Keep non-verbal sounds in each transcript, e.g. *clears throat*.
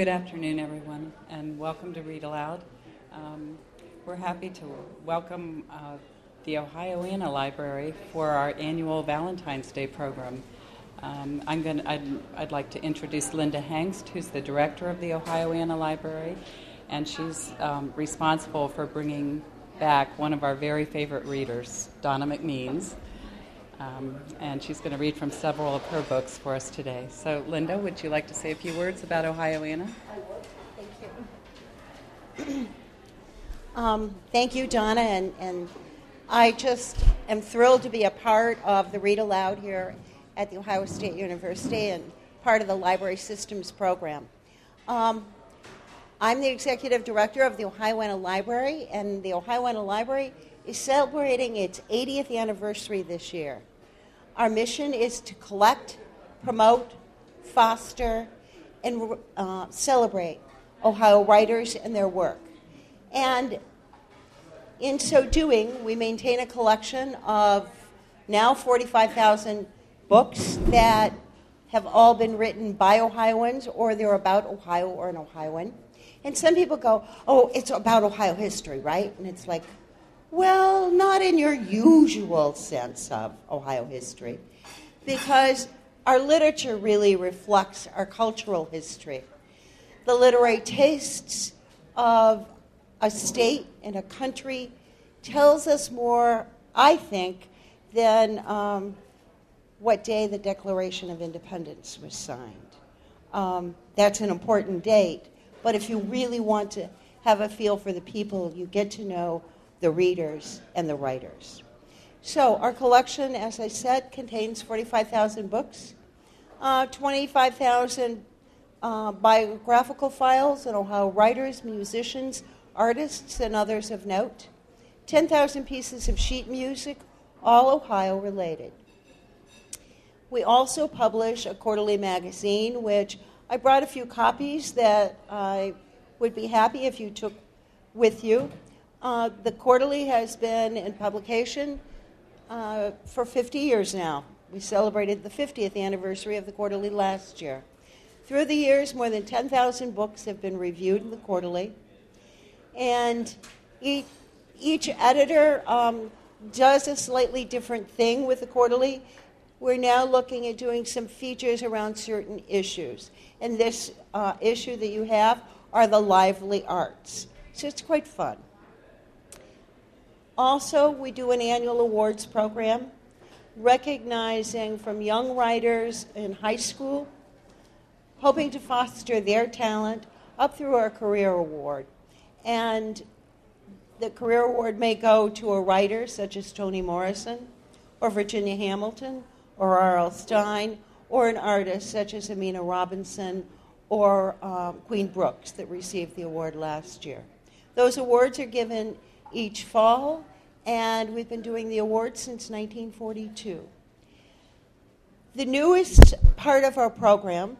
Good afternoon, everyone, and welcome to Read Aloud. Um, we're happy to welcome uh, the Ohioana Library for our annual Valentine's Day program. Um, I'm going I'd, I'd like to introduce Linda Hengst, who's the director of the Ohioana Library, and she's um, responsible for bringing back one of our very favorite readers, Donna MacMeans. Um, and she's going to read from several of her books for us today. So, Linda, would you like to say a few words about Ohioana? I would. Thank you. *clears throat* um, thank you, Donna, and, and I just am thrilled to be a part of the Read Aloud here at The Ohio State University and part of the Library Systems program. Um, I'm the executive director of the Ohioana Library, and the Ohioana Library is celebrating its 80th anniversary this year. Our mission is to collect, promote, foster, and uh, celebrate Ohio writers and their work. And in so doing, we maintain a collection of now 45,000 books that have all been written by Ohioans or they're about Ohio or an Ohioan. And some people go, oh, it's about Ohio history, right? And it's like, well, not in your usual sense of Ohio history, because our literature really reflects our cultural history. The literary tastes of a state and a country tells us more, I think, than um, what day the Declaration of Independence was signed. Um, that's an important date, but if you really want to have a feel for the people, you get to know the readers and the writers. So, our collection, as I said, contains 45,000 books, uh, 25,000 uh, biographical files on Ohio writers, musicians, artists, and others of note, 10,000 pieces of sheet music, all Ohio related. We also publish a quarterly magazine, which I brought a few copies that I would be happy if you took with you. Uh, the quarterly has been in publication uh, for 50 years now. We celebrated the 50th anniversary of the quarterly last year. Through the years, more than 10,000 books have been reviewed in the quarterly. And each, each editor um, does a slightly different thing with the quarterly we're now looking at doing some features around certain issues. And this uh, issue that you have are the lively arts. So it's quite fun. Also, we do an annual awards program recognizing from young writers in high school, hoping to foster their talent up through our career award. And the career award may go to a writer such as Toni Morrison or Virginia Hamilton or R.L. Stine, or an artist such as Aminah Robinson or um, Queen Brooks that received the award last year. Those awards are given each fall, and we've been doing the awards since 1942. The newest part of our program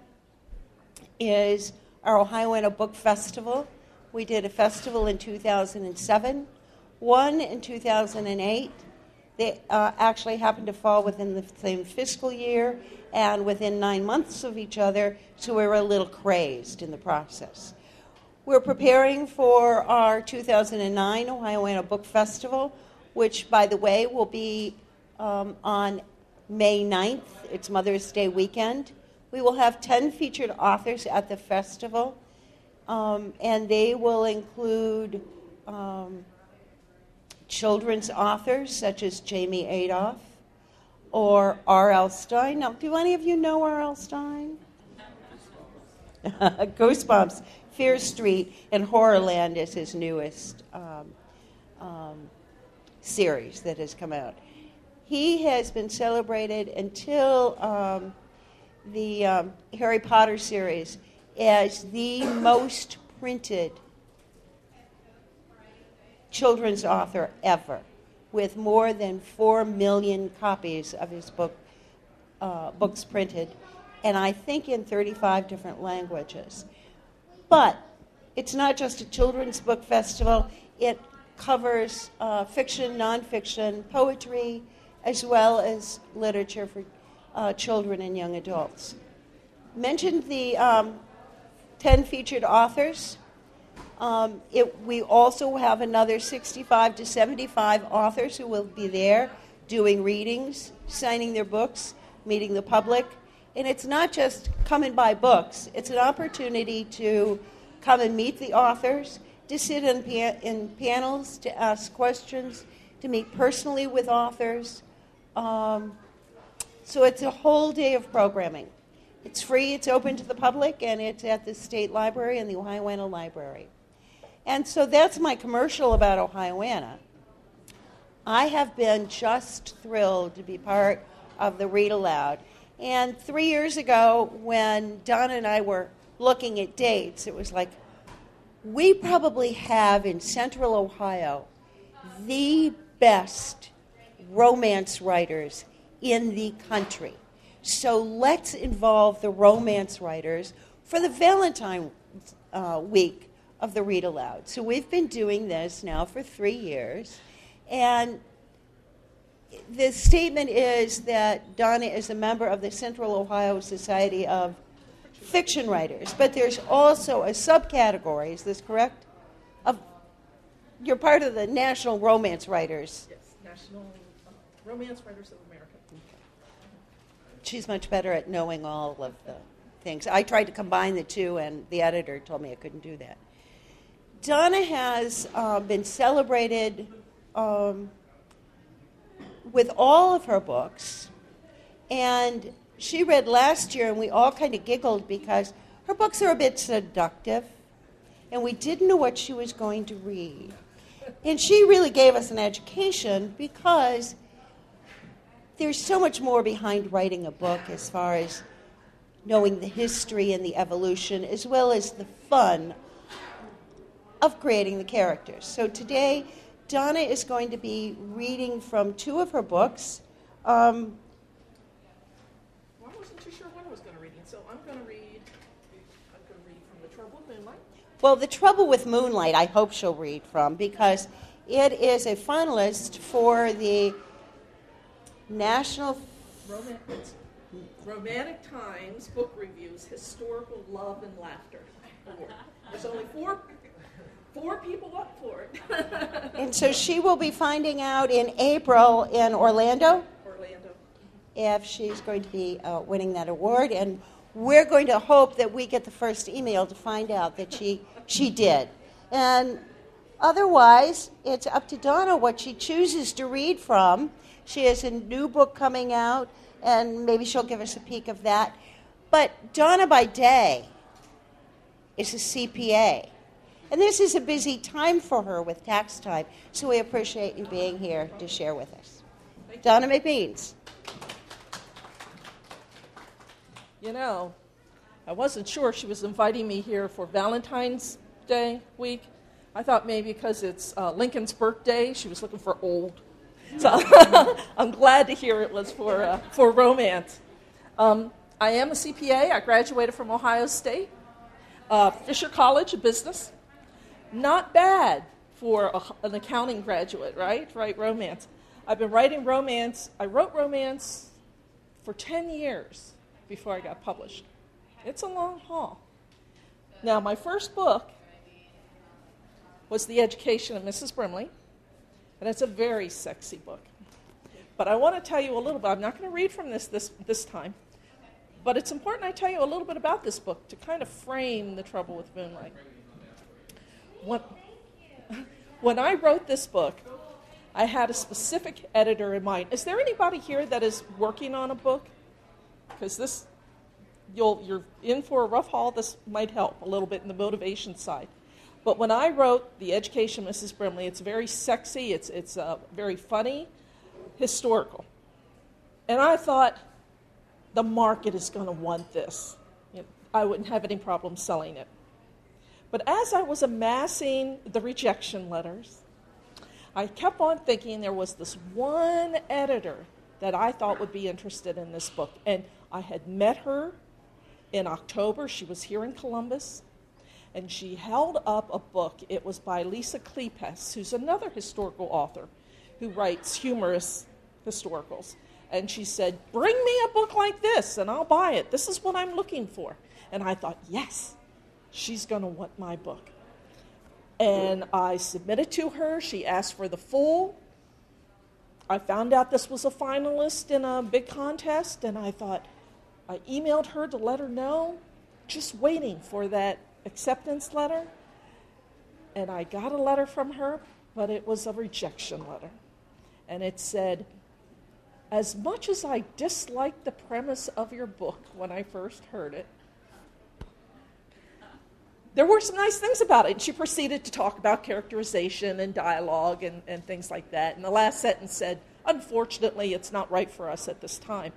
is our Ohioana Book Festival. We did a festival in 2007, one in 2008, they uh, actually happened to fall within the same fiscal year and within nine months of each other, so we are a little crazed in the process. We're preparing for our 2009 Ohioana Book Festival, which, by the way, will be um, on May 9th. It's Mother's Day weekend. We will have 10 featured authors at the festival, um, and they will include um, children's authors such as Jamie Adoff or R.L. Stine. Now, do any of you know R.L. Stine? *laughs* Goosebumps, Fear Street, and Horrorland is his newest um, um, series that has come out. He has been celebrated until um, the um, Harry Potter series as the most printed children's author ever, with more than 4 million copies of his book, uh, books printed, and I think in 35 different languages. But it's not just a children's book festival, it covers uh, fiction, nonfiction, poetry, as well as literature for uh, children and young adults. Mentioned the um, 10 featured authors. Um, it, we also have another 65 to 75 authors who will be there doing readings, signing their books, meeting the public. And it's not just come and buy books, it's an opportunity to come and meet the authors, to sit in, in panels, to ask questions, to meet personally with authors. Um, so it's a whole day of programming. It's free, it's open to the public, and it's at the State Library and the Ohioana Library. And so that's my commercial about Ohioana. I have been just thrilled to be part of the Read Aloud. And three years ago, when Don and I were looking at dates, it was like, we probably have in central Ohio the best romance writers in the country. So let's involve the romance writers for the Valentine uh, week of the Read Aloud. So we've been doing this now for three years. And the statement is that Donna is a member of the Central Ohio Society of Fiction Writers, but there's also a subcategory, is this correct? Of, you're part of the National Romance Writers. Yes, National uh, Romance Writers of America. She's much better at knowing all of the things. I tried to combine the two, and the editor told me I couldn't do that. Donna has uh, been celebrated um, with all of her books, and she read last year, and we all kind of giggled because her books are a bit seductive, and we didn't know what she was going to read. And she really gave us an education because there's so much more behind writing a book as far as knowing the history and the evolution, as well as the fun of creating the characters. So today, Donna is going to be reading from two of her books. Um, Well, I wasn't too sure what I was going to read, so I'm going to read. I'm going to read from The Trouble of Moonlight. well, The Trouble with Moonlight, I hope she'll read from because it is a finalist for the National. Roman- it's Romantic Times Book Reviews Historical Love and Laughter Award. There's only four, four people up for it. *laughs* And so she will be finding out in April in Orlando Orlando. if she's going to be uh, winning that award. And we're going to hope that we get the first email to find out that she, she did. And otherwise, it's up to Donna what she chooses to read from. She has a new book coming out, and maybe she'll give us a peek of that. But Donna by day is a CPA. And this is a busy time for her with tax time, so we appreciate you being here to share with us. Donna MacMeans. You know, I wasn't sure she was inviting me here for Valentine's Day week. I thought maybe because it's uh, Lincoln's birthday, she was looking for old. So *laughs* I'm glad to hear it was for, uh, for romance. Um, I am a CPA. I graduated from Ohio State, uh, Fisher College of Business. Not bad for a, an accounting graduate, right? Right, romance. I've been writing romance. I wrote romance for 10 years before I got published. It's a long haul. Now, my first book was The Education of Mrs. Brimley, and it's a very sexy book. But I want to tell you a little bit. I'm not going to read from this, this this time, but it's important I tell you a little bit about this book to kind of frame the trouble with Moonlight. When, *laughs* when I wrote this book, I had a specific editor in mind. Is there anybody here that is working on a book? Because this, you'll, you're in for a rough haul. This might help a little bit in the motivation side. But when I wrote The Education Mrs. Brimley, it's very sexy, it's, it's uh, very funny, historical. And I thought, the market is going to want this. You know, I wouldn't have any problem selling it. But as I was amassing the rejection letters, I kept on thinking there was this one editor that I thought would be interested in this book. And I had met her in October. She was here in Columbus. And she held up a book. It was by Lisa Kleypas, who's another historical author who writes humorous historicals. And she said, Bring me a book like this and I'll buy it. This is what I'm looking for. And I thought, Yes, she's going to want my book. And I submitted to her. She asked for the full. I found out this was a finalist in a big contest, and I thought, I emailed her to let her know, just waiting for that acceptance letter. And I got a letter from her, but it was a rejection letter. And it said, As much as I disliked the premise of your book when I first heard it, there were some nice things about it. And she proceeded to talk about characterization and dialogue and, and things like that. And the last sentence said, Unfortunately, it's not right for us at this time.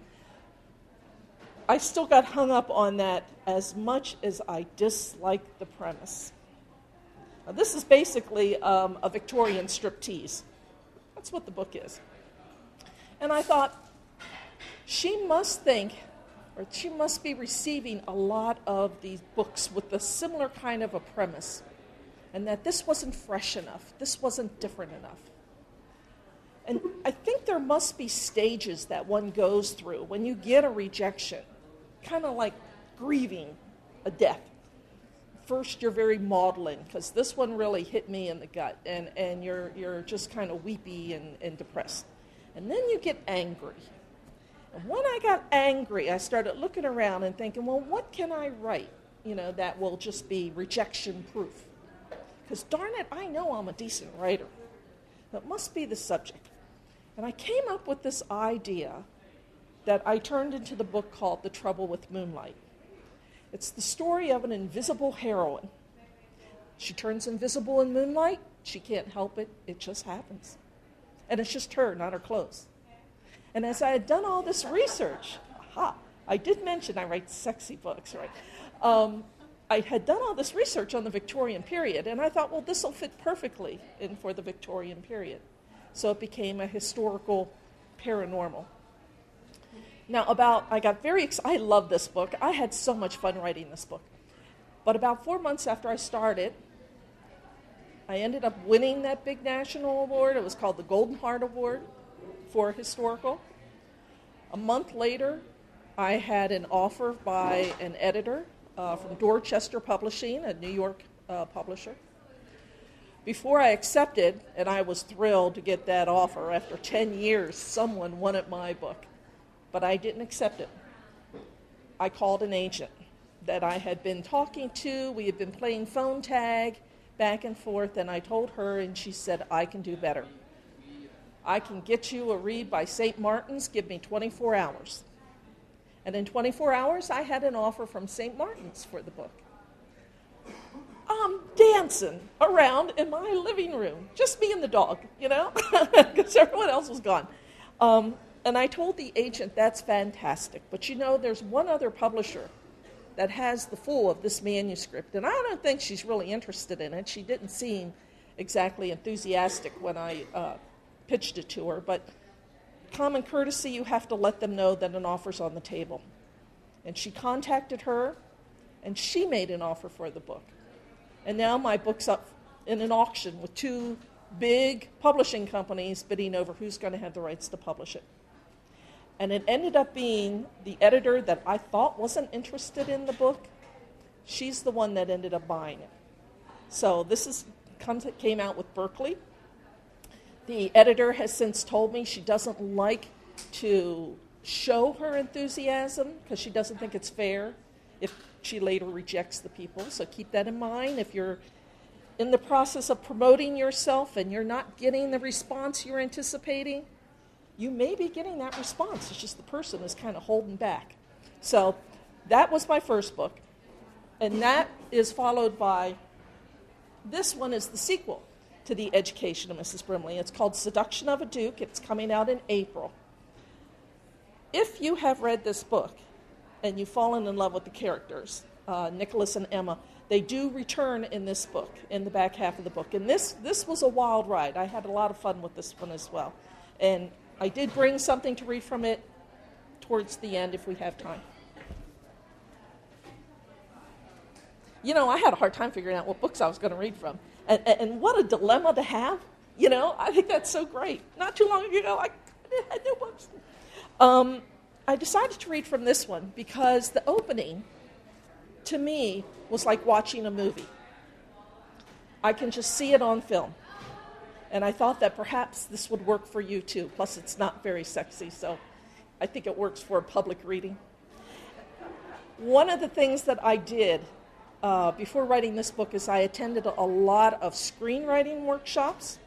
I still got hung up on that as much as I disliked the premise. Now, this is basically um, a Victorian striptease. That's what the book is. And I thought, she must think or she must be receiving a lot of these books with a similar kind of a premise, and that this wasn't fresh enough, this wasn't different enough. And I think there must be stages that one goes through when you get a rejection, kind of like grieving a death. First, you're very maudlin because this one really hit me in the gut, and, and you're, you're just kind of weepy and, and depressed. And then you get angry when I got angry, I started looking around and thinking, well, what can I write, you know, that will just be rejection proof? Because darn it, I know I'm a decent writer. That must be the subject. And I came up with this idea that I turned into the book called The Trouble with Moonlight. It's the story of an invisible heroine. She turns invisible in moonlight. She can't help it. It just happens. And it's just her, not her clothes. And as I had done all this research, aha, I did mention I write sexy books, right? Um, I had done all this research on the Victorian period, and I thought, well, this will fit perfectly in for the Victorian period. So it became a historical paranormal. Now, about, I got very excited. I love this book. I had so much fun writing this book. But about four months after I started, I ended up winning that big national award. It was called the Golden Heart Award for historical. A month later, I had an offer by an editor uh, from Dorchester Publishing, a New York uh, publisher. Before I accepted, and I was thrilled to get that offer, after 10 years, someone wanted my book, but I didn't accept it. I called an agent that I had been talking to. We had been playing phone tag back and forth, and I told her, and she said, I can do better. I can get you a read by St. Martin's, give me 24 hours. And in 24 hours, I had an offer from St. Martin's for the book. I'm dancing around in my living room, just me and the dog, you know, *laughs* because everyone else was gone. Um, and I told the agent, that's fantastic. But you know, there's one other publisher that has the full of this manuscript, and I don't think she's really interested in it. She didn't seem exactly enthusiastic when I uh, pitched it to her, but common courtesy, you have to let them know that an offer's on the table. And she contacted her, and she made an offer for the book. And now my book's up in an auction with two big publishing companies bidding over who's going to have the rights to publish it. And it ended up being the editor that I thought wasn't interested in the book. She's the one that ended up buying it. So this is comes, came out with Berkley. The editor has since told me she doesn't like to show her enthusiasm because she doesn't think it's fair if she later rejects the people. So keep that in mind. If you're in the process of promoting yourself and you're not getting the response you're anticipating, you may be getting that response. It's just the person is kind of holding back. So that was my first book. And that is followed by this one is the sequel to the education of Mrs. Brimley. It's called Seduction of a Duke. It's coming out in April. If you have read this book and you've fallen in love with the characters, uh, Nicholas and Emma, they do return in this book, in the back half of the book. And this, this was a wild ride. I had a lot of fun with this one as well. And I did bring something to read from it towards the end if we have time. You know, I had a hard time figuring out what books I was going to read from. And, and what a dilemma to have. You know, I think that's so great. Not too long ago, I had no books. Um, I decided to read from this one because the opening to me, was like watching a movie. I can just see it on film. And I thought that perhaps this would work for you too. Plus, it's not very sexy, so I think it works for a public reading. One of the things that I did uh, before writing this book is I attended a lot of screenwriting workshops,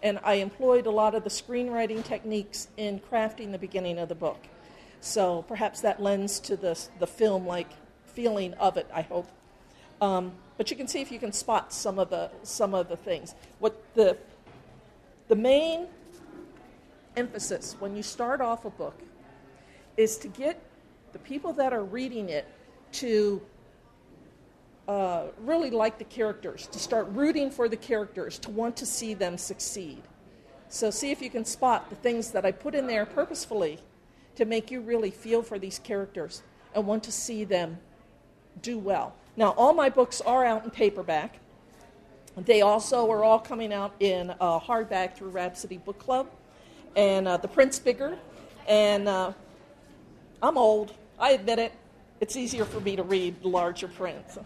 and I employed a lot of the screenwriting techniques in crafting the beginning of the book. So perhaps that lends to the, the film like feeling of it, I hope. Um, but you can see if you can spot some of the, some of the things. What the, the main emphasis when you start off a book is to get the people that are reading it to uh, really like the characters, to start rooting for the characters, to want to see them succeed. So, see if you can spot the things that I put in there purposefully to make you really feel for these characters and want to see them do well. Now, all my books are out in paperback. They also are all coming out in uh, hardback through Rhapsody Book Club. And uh, the print's bigger. And uh, I'm old. I admit it. It's easier for me to read larger prints. So.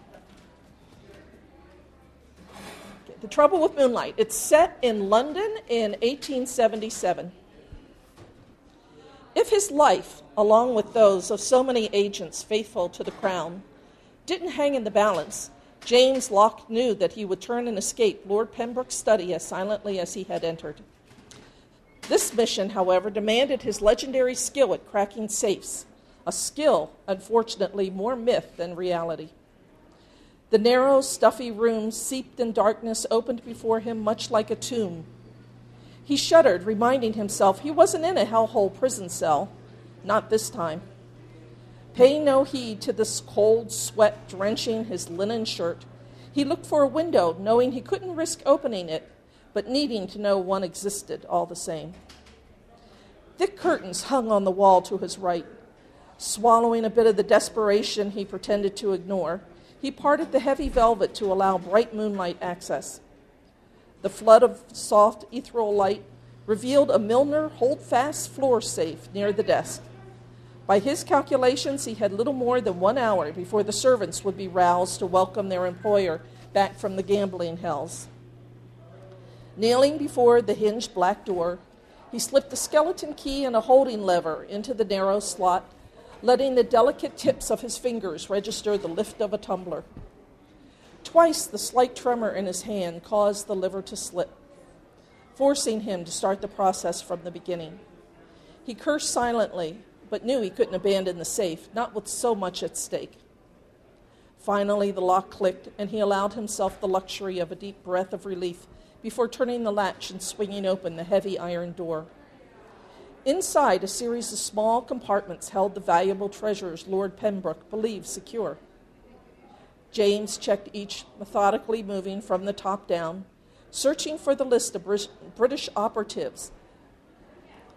Okay, the Trouble with Moonlight. It's set in London in 1877. If his life, along with those of so many agents faithful to the crown, didn't hang in the balance, James Locke knew that he would turn and escape Lord Pembroke's study as silently as he had entered. This mission, however, demanded his legendary skill at cracking safes, a skill, unfortunately, more myth than reality. The narrow, stuffy room, seeped in darkness, opened before him much like a tomb. He shuddered, reminding himself he wasn't in a hellhole prison cell. Not this time. Paying no heed to the cold sweat drenching his linen shirt, he looked for a window, knowing he couldn't risk opening it, but needing to know one existed all the same. Thick curtains hung on the wall to his right. Swallowing a bit of the desperation he pretended to ignore, he parted the heavy velvet to allow bright moonlight access. The flood of soft, ethereal light revealed a Milner holdfast floor safe near the desk. By his calculations, he had little more than one hour before the servants would be roused to welcome their employer back from the gambling hells. Kneeling before the hinged black door, he slipped the skeleton key and a holding lever into the narrow slot, letting the delicate tips of his fingers register the lift of a tumbler. Twice the slight tremor in his hand caused the lever to slip, forcing him to start the process from the beginning. He cursed silently, but knew he couldn't abandon the safe, not with so much at stake. Finally, the lock clicked, and he allowed himself the luxury of a deep breath of relief before turning the latch and swinging open the heavy iron door. Inside, a series of small compartments held the valuable treasures Lord Pembroke believed secure. James checked each, methodically moving from the top down, searching for the list of British operatives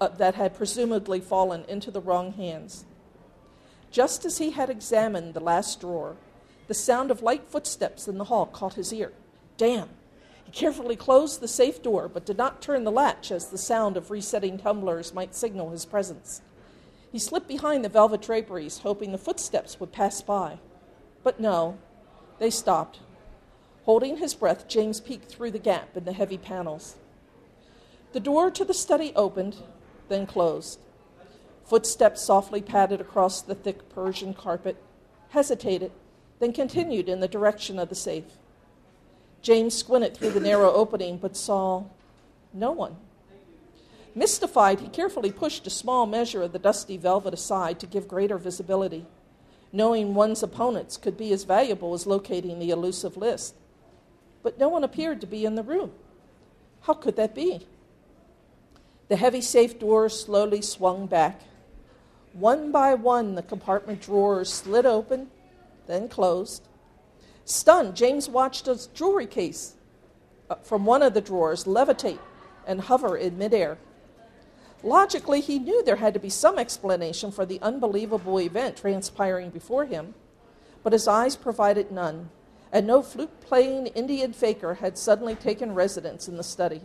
uh, that had presumably fallen into the wrong hands. Just as he had examined the last drawer, the sound of light footsteps in the hall caught his ear. Damn! He carefully closed the safe door, but did not turn the latch as the sound of resetting tumblers might signal his presence. He slipped behind the velvet draperies, hoping the footsteps would pass by. But no, they stopped. Holding his breath, James peeked through the gap in the heavy panels. The door to the study opened, then closed. Footsteps softly padded across the thick Persian carpet, hesitated, then continued in the direction of the safe. James squinted through the narrow opening but saw no one. Mystified, he carefully pushed a small measure of the dusty velvet aside to give greater visibility knowing one's opponents could be as valuable as locating the elusive list. But no one appeared to be in the room. How could that be? The heavy safe door slowly swung back. One by one, the compartment drawers slid open, then closed. Stunned, James watched a jewelry case uh, from one of the drawers levitate and hover in midair. Logically, he knew there had to be some explanation for the unbelievable event transpiring before him, but his eyes provided none, and no flute playing Indian fakir had suddenly taken residence in the study.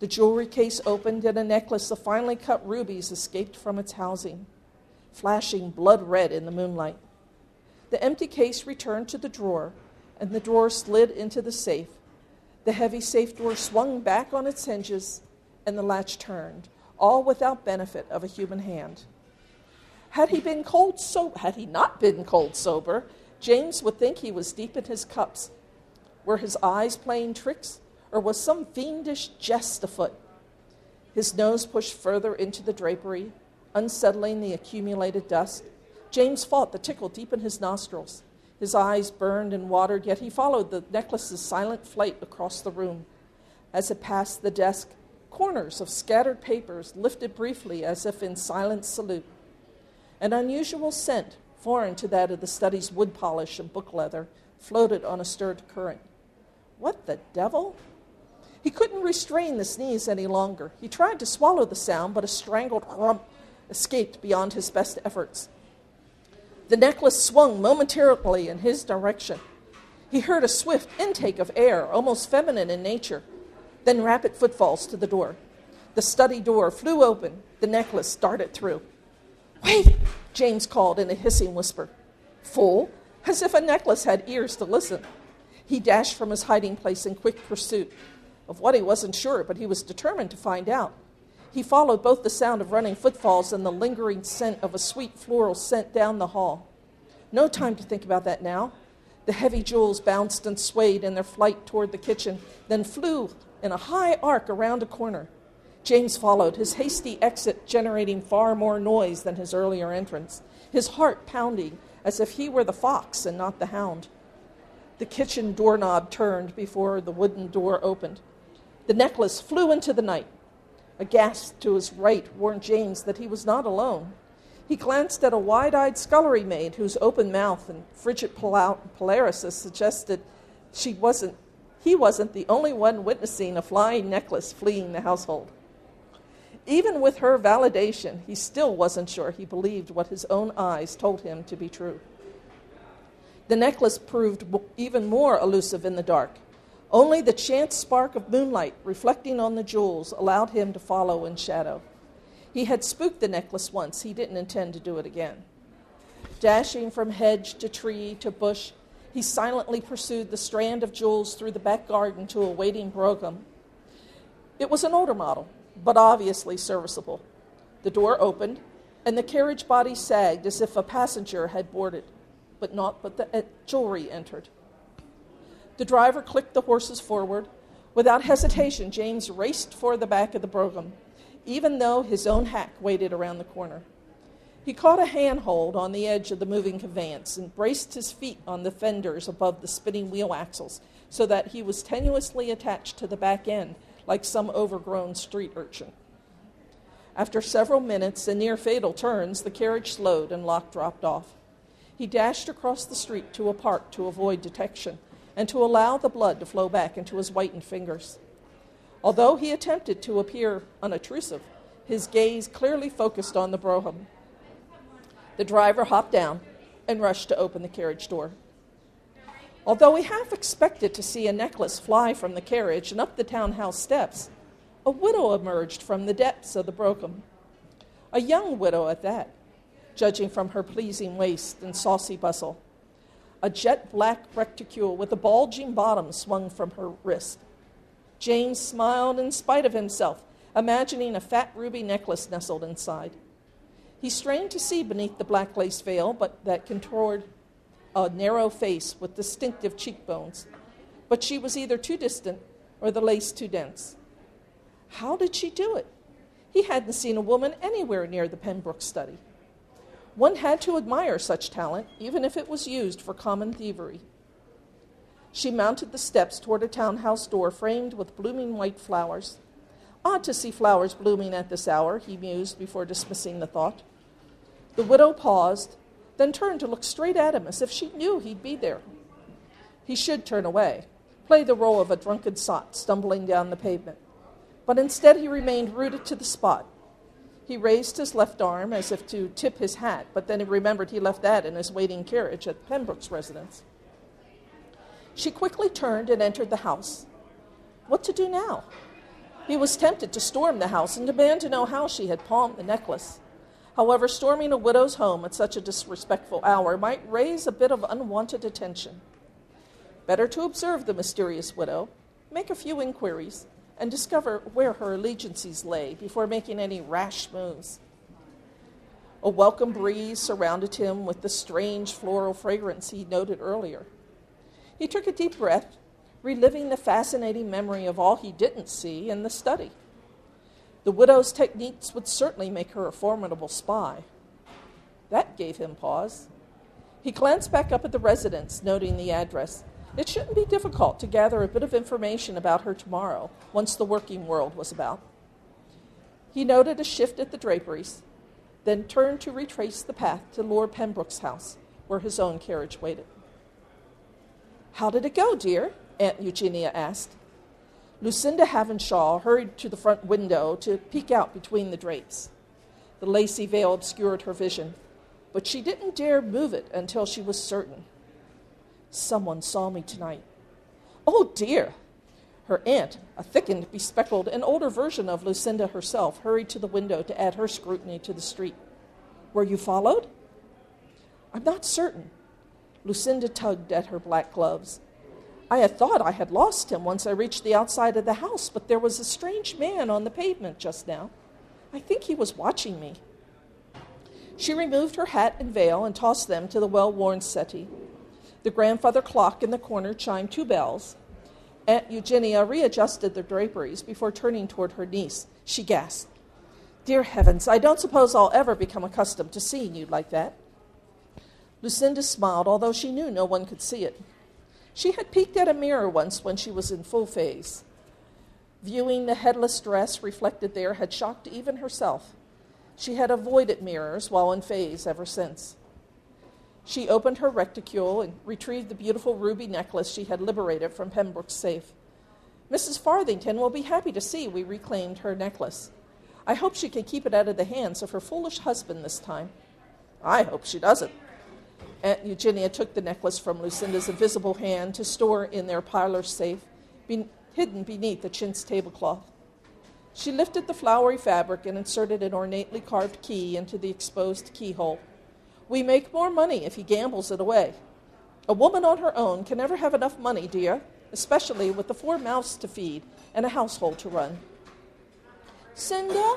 The jewelry case opened, and a necklace of finely cut rubies escaped from its housing, flashing blood red in the moonlight. The empty case returned to the drawer, and the drawer slid into the safe. The heavy safe door swung back on its hinges, and the latch turned, all without benefit of a human hand. Had he been cold so had he not been cold sober, James would think he was deep in his cups. Were his eyes playing tricks, or was some fiendish jest afoot? His nose pushed further into the drapery, unsettling the accumulated dust. James fought the tickle deep in his nostrils. His eyes burned and watered, yet he followed the necklace's silent flight across the room. As it passed the desk, corners of scattered papers lifted briefly as if in silent salute. An unusual scent, foreign to that of the study's wood polish and book leather, floated on a stirred current. What the devil? He couldn't restrain the sneeze any longer. He tried to swallow the sound, but a strangled rump escaped beyond his best efforts. The necklace swung momentarily in his direction. He heard a swift intake of air, almost feminine in nature, then rapid footfalls to the door. The study door flew open. The necklace darted through. Wait, James called in a hissing whisper. Fool, as if a necklace had ears to listen. He dashed from his hiding place in quick pursuit. Of what he wasn't sure, but he was determined to find out. He followed both the sound of running footfalls and the lingering scent of a sweet floral scent down the hall. No time to think about that now. The heavy jewels bounced and swayed in their flight toward the kitchen, then flew in a high arc around a corner. James followed, his hasty exit generating far more noise than his earlier entrance, his heart pounding as if he were the fox and not the hound. The kitchen doorknob turned before the wooden door opened. The necklace flew into the night. A gasp to his right warned James that he was not alone. He glanced at a wide eyed scullery maid whose open mouth and frigid polarisis suggested she wasn't, he wasn't the only one witnessing a flying necklace fleeing the household. Even with her validation, he still wasn't sure he believed what his own eyes told him to be true. The necklace proved even more elusive in the dark. Only the chance spark of moonlight reflecting on the jewels allowed him to follow in shadow. He had spooked the necklace once, he didn't intend to do it again. Dashing from hedge to tree to bush, he silently pursued the strand of jewels through the back garden to a waiting brougham. It was an older model, but obviously serviceable. The door opened, and the carriage body sagged as if a passenger had boarded, but not but the uh, jewelry entered. The driver clicked the horses forward. Without hesitation, James raced for the back of the brougham, even though his own hack waited around the corner. He caught a handhold on the edge of the moving conveyance and braced his feet on the fenders above the spinning wheel axles so that he was tenuously attached to the back end like some overgrown street urchin. After several minutes and near fatal turns, the carriage slowed and Locke dropped off. He dashed across the street to a park to avoid detection and to allow the blood to flow back into his whitened fingers. Although he attempted to appear unobtrusive, his gaze clearly focused on the brougham. The driver hopped down and rushed to open the carriage door. Although we half expected to see a necklace fly from the carriage and up the townhouse steps, a widow emerged from the depths of the brougham. A young widow at that, judging from her pleasing waist and saucy bustle. A jet black reticule with a bulging bottom swung from her wrist. James smiled in spite of himself, imagining a fat ruby necklace nestled inside. He strained to see beneath the black lace veil, but that contoured a narrow face with distinctive cheekbones, but she was either too distant or the lace too dense. How did she do it? He hadn't seen a woman anywhere near the Pembroke study. One had to admire such talent, even if it was used for common thievery. She mounted the steps toward a townhouse door framed with blooming white flowers. Odd to see flowers blooming at this hour, he mused before dismissing the thought. The widow paused then turned to look straight at him as if she knew he'd be there. He should turn away, play the role of a drunken sot stumbling down the pavement. But instead, he remained rooted to the spot. He raised his left arm as if to tip his hat, but then he remembered he left that in his waiting carriage at Pembroke's residence. She quickly turned and entered the house. What to do now? He was tempted to storm the house and demand to know how she had palmed the necklace. However, storming a widow's home at such a disrespectful hour might raise a bit of unwanted attention. Better to observe the mysterious widow, make a few inquiries, and discover where her allegiances lay before making any rash moves. A welcome breeze surrounded him with the strange floral fragrance he noted earlier. He took a deep breath, reliving the fascinating memory of all he didn't see in the study. The widow's techniques would certainly make her a formidable spy. That gave him pause. He glanced back up at the residence, noting the address. It shouldn't be difficult to gather a bit of information about her tomorrow, once the working world was about. He noted a shift at the draperies, then turned to retrace the path to Lord Pembroke's house, where his own carriage waited. How did it go, dear? Aunt Eugenia asked. Lucinda Havenshaw hurried to the front window to peek out between the drapes. The lacy veil obscured her vision, but she didn't dare move it until she was certain. Someone saw me tonight. Oh, dear! Her aunt, a thickened, bespectacled, and older version of Lucinda herself, hurried to the window to add her scrutiny to the street. Were you followed? I'm not certain. Lucinda tugged at her black gloves. I had thought I had lost him once I reached the outside of the house, but there was a strange man on the pavement just now. I think he was watching me. She removed her hat and veil and tossed them to the well worn settee. The grandfather clock in the corner chimed two bells. Aunt Eugenia readjusted the draperies before turning toward her niece. She gasped, Dear heavens, I don't suppose I'll ever become accustomed to seeing you like that. Lucinda smiled, although she knew no one could see it. She had peeked at a mirror once when she was in full phase. Viewing the headless dress reflected there had shocked even herself. She had avoided mirrors while in phase ever since. She opened her reticule and retrieved the beautiful ruby necklace she had liberated from Pembroke's safe. Mrs. Farthington will be happy to see we reclaimed her necklace. I hope she can keep it out of the hands of her foolish husband this time. I hope she doesn't. Aunt Eugenia took the necklace from Lucinda's invisible hand to store in their parlor safe, be- hidden beneath the chintz tablecloth. She lifted the flowery fabric and inserted an ornately carved key into the exposed keyhole. We make more money if he gambles it away. A woman on her own can never have enough money, dear, especially with the four mouths to feed and a household to run. Cinda?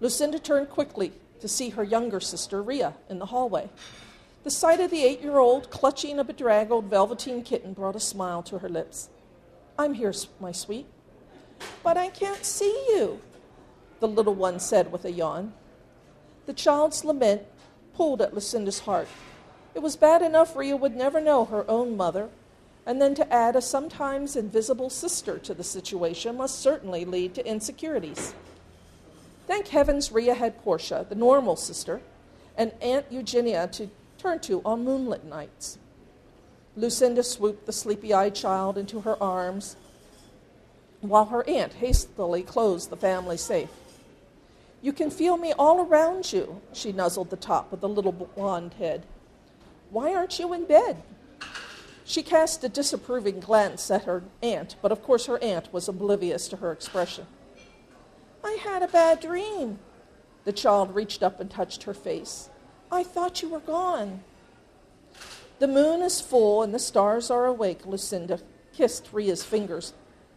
Lucinda turned quickly to see her younger sister, Ria, in the hallway. The sight of the eight year old clutching a bedraggled velveteen kitten brought a smile to her lips. I'm here, my sweet. But I can't see you, the little one said with a yawn. The child's lament pulled at Lucinda's heart. It was bad enough Ria would never know her own mother, and then to add a sometimes invisible sister to the situation must certainly lead to insecurities. Thank heavens Ria had Portia, the normal sister, and Aunt Eugenia to turn to on moonlit nights. Lucinda swooped the sleepy eyed child into her arms while her aunt hastily closed the family safe. You can feel me all around you, she nuzzled the top of the little blonde head. Why aren't you in bed? She cast a disapproving glance at her aunt, but of course her aunt was oblivious to her expression. I had a bad dream. The child reached up and touched her face. I thought you were gone. The moon is full and the stars are awake, Lucinda kissed Ria's fingers.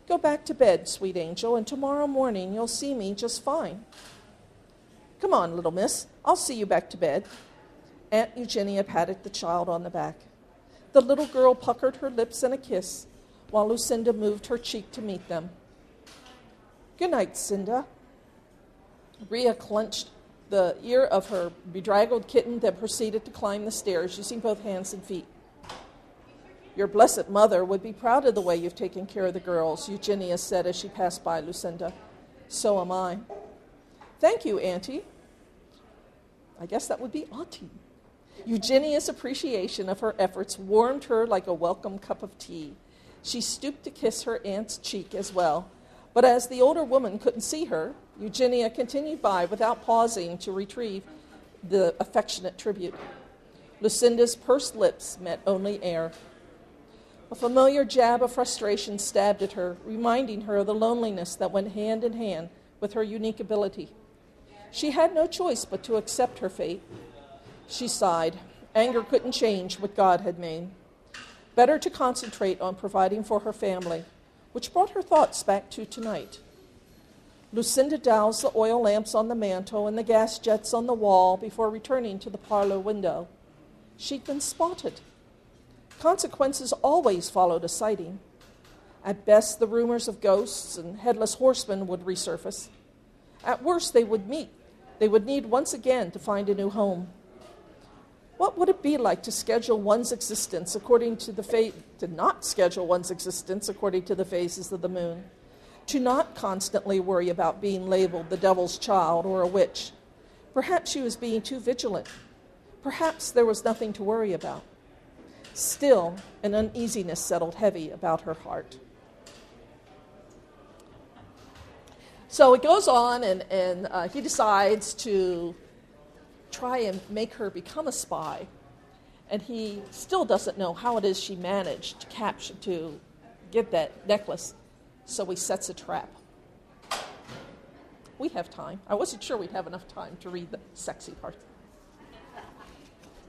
Go back to bed, sweet angel, and tomorrow morning you'll see me just fine. Come on, little miss. I'll see you back to bed. Aunt Eugenia patted the child on the back. The little girl puckered her lips in a kiss while Lucinda moved her cheek to meet them. Good night, Cinda. Ria clenched the ear of her bedraggled kitten that proceeded to climb the stairs using both hands and feet. Your blessed mother would be proud of the way you've taken care of the girls, Eugenia said as she passed by Lucinda. So am I. Thank you, Auntie. I guess that would be Auntie. Eugenia's appreciation of her efforts warmed her like a welcome cup of tea. She stooped to kiss her aunt's cheek as well, but as the older woman couldn't see her, Eugenia continued by without pausing to retrieve the affectionate tribute. Lucinda's pursed lips met only air. A familiar jab of frustration stabbed at her, reminding her of the loneliness that went hand in hand with her unique ability. She had no choice but to accept her fate. She sighed. Anger couldn't change what God had made. Better to concentrate on providing for her family, which brought her thoughts back to tonight. Lucinda doused the oil lamps on the mantel and the gas jets on the wall before returning to the parlor window. She'd been spotted. Consequences always followed a sighting. At best, the rumors of ghosts and headless horsemen would resurface. At worst, they would meet. They would need once again to find a new home. What would it be like to schedule one's existence according to the fate, to not schedule one's existence according to the phases of the moon? To not constantly worry about being labeled the devil's child or a witch? Perhaps she was being too vigilant. Perhaps there was nothing to worry about. Still, an uneasiness settled heavy about her heart. So it goes on, and, and uh, he decides to try and make her become a spy. And he still doesn't know how it is she managed to capture, to get that necklace. So he sets a trap. We have time. I wasn't sure we'd have enough time to read the sexy parts.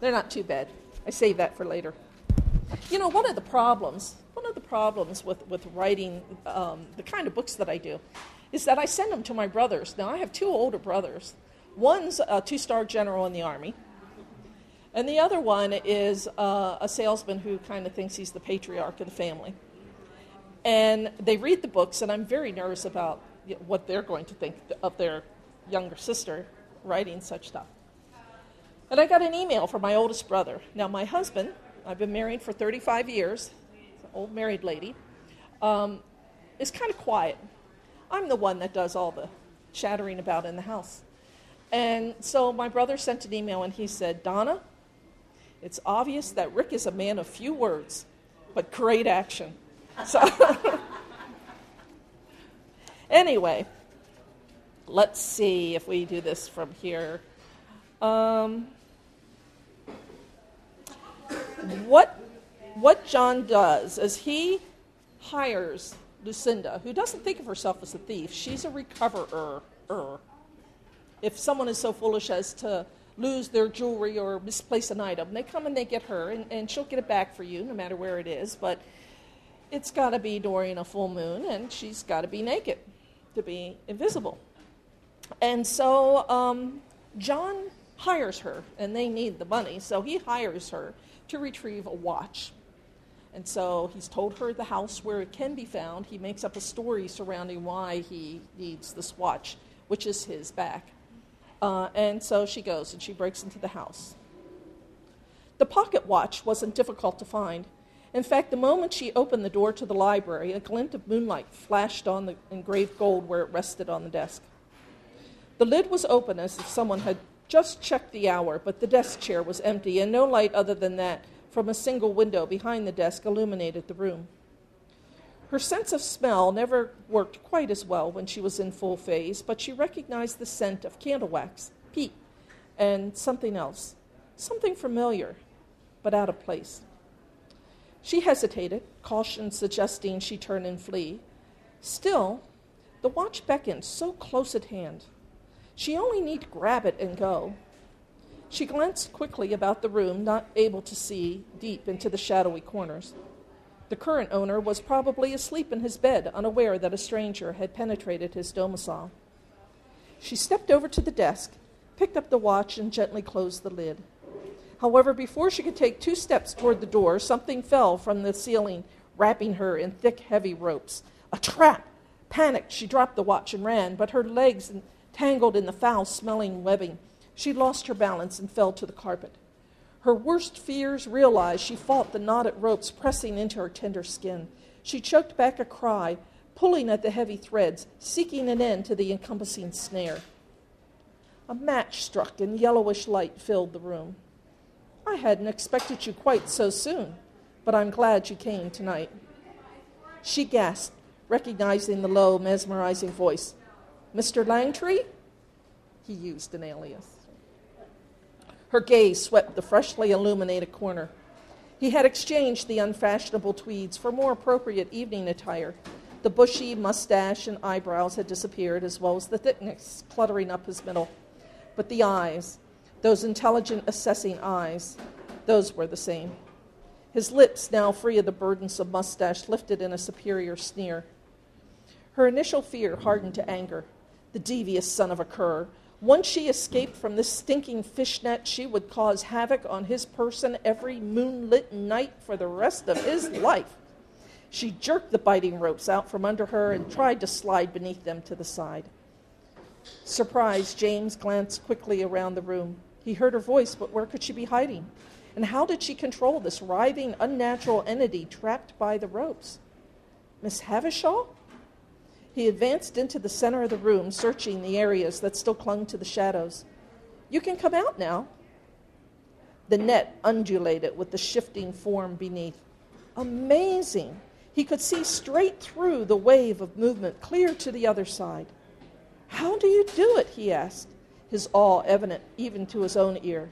They're not too bad. I save that for later. You know, one of the problems, one of the problems with, with writing um, the kind of books that I do is that I send them to my brothers. Now, I have two older brothers. One's a two star general in the Army, and the other one is uh, a salesman who kind of thinks he's the patriarch of the family. And they read the books, and I'm very nervous about what they're going to think of their younger sister writing such stuff. And I got an email from my oldest brother. Now, my husband, I've been married for 35 years, old married lady, um, is kind of quiet. I'm the one that does all the chattering about in the house. And so my brother sent an email and he said, Donna, it's obvious that Rick is a man of few words, but great action. So, *laughs* anyway, let's see if we do this from here. Um, what, what John does is he hires Lucinda, who doesn't think of herself as a thief. She's a recoverer. If someone is so foolish as to lose their jewelry or misplace an item, they come and they get her, and, and she'll get it back for you, no matter where it is. But it's got to be during a full moon, and she's got to be naked to be invisible. And so um, John hires her, and they need the money, so he hires her to retrieve a watch. And so he's told her the house where it can be found. He makes up a story surrounding why he needs this watch, which is his back. Uh, and so she goes and she breaks into the house. The pocket watch wasn't difficult to find. In fact, the moment she opened the door to the library, a glint of moonlight flashed on the engraved gold where it rested on the desk. The lid was open as if someone had just checked the hour, but the desk chair was empty, and no light other than that from a single window behind the desk illuminated the room. Her sense of smell never worked quite as well when she was in full phase, but she recognized the scent of candle wax, peat, and something else, something familiar, but out of place. She hesitated, caution suggesting she turn and flee. Still, the watch beckoned so close at hand. She only need grab it and go. She glanced quickly about the room, not able to see deep into the shadowy corners. The current owner was probably asleep in his bed, unaware that a stranger had penetrated his domicile. She stepped over to the desk, picked up the watch, and gently closed the lid. However, before she could take two steps toward the door, something fell from the ceiling, wrapping her in thick, heavy ropes. A trap! Panicked, she dropped the watch and ran, but her legs tangled in the foul smelling webbing she lost her balance and fell to the carpet. Her worst fears realized, she fought the knotted ropes pressing into her tender skin. She choked back a cry, pulling at the heavy threads, seeking an end to the encompassing snare. A match struck and yellowish light filled the room. I hadn't expected you quite so soon, but I'm glad you came tonight. She gasped, recognizing the low, mesmerizing voice. Mr. Langtry? He used an alias. Her gaze swept the freshly illuminated corner. He had exchanged the unfashionable tweeds for more appropriate evening attire. The bushy mustache and eyebrows had disappeared, as well as the thickness cluttering up his middle. But the eyes, those intelligent, assessing eyes, those were the same. His lips, now free of the burdensome mustache, lifted in a superior sneer. Her initial fear hardened to anger. The devious son of a cur. Once she escaped from this stinking fishnet, she would cause havoc on his person every moonlit night for the rest of his life. She jerked the biting ropes out from under her and tried to slide beneath them to the side. Surprised, James glanced quickly around the room. He heard her voice, but where could she be hiding? And how did she control this writhing, unnatural entity trapped by the ropes? Miss Havisham? He advanced into the center of the room, searching the areas that still clung to the shadows. You can come out now. The net undulated with the shifting form beneath. Amazing! He could see straight through the wave of movement, clear to the other side. How do you do it? he asked, his awe evident even to his own ear.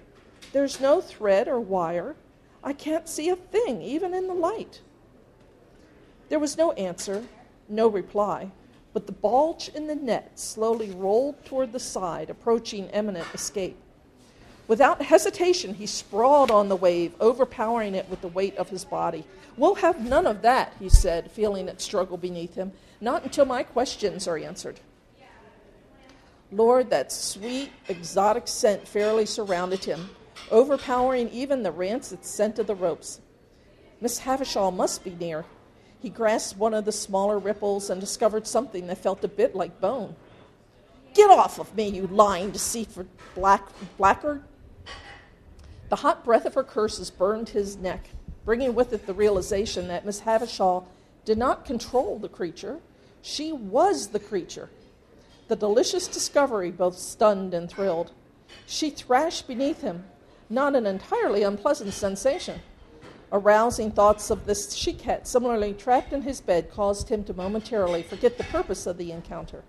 There's no thread or wire. I can't see a thing, even in the light. There was no answer, no reply, but the bulge in the net slowly rolled toward the side, approaching imminent escape. Without hesitation, he sprawled on the wave, overpowering it with the weight of his body. We'll have none of that, he said, feeling it struggle beneath him. Not until my questions are answered. Lord, that sweet, exotic scent fairly surrounded him, overpowering even the rancid scent of the ropes. Miss Havisham must be near. He grasped one of the smaller ripples and discovered something that felt a bit like bone. Get off of me, you lying, deceitful black, blackguard! The hot breath of her curses burned his neck, bringing with it the realization that Miss Havisham did not control the creature. She was the creature. The delicious discovery both stunned and thrilled. She thrashed beneath him, not an entirely unpleasant sensation. Arousing thoughts of this she cat similarly trapped in his bed caused him to momentarily forget the purpose of the encounter.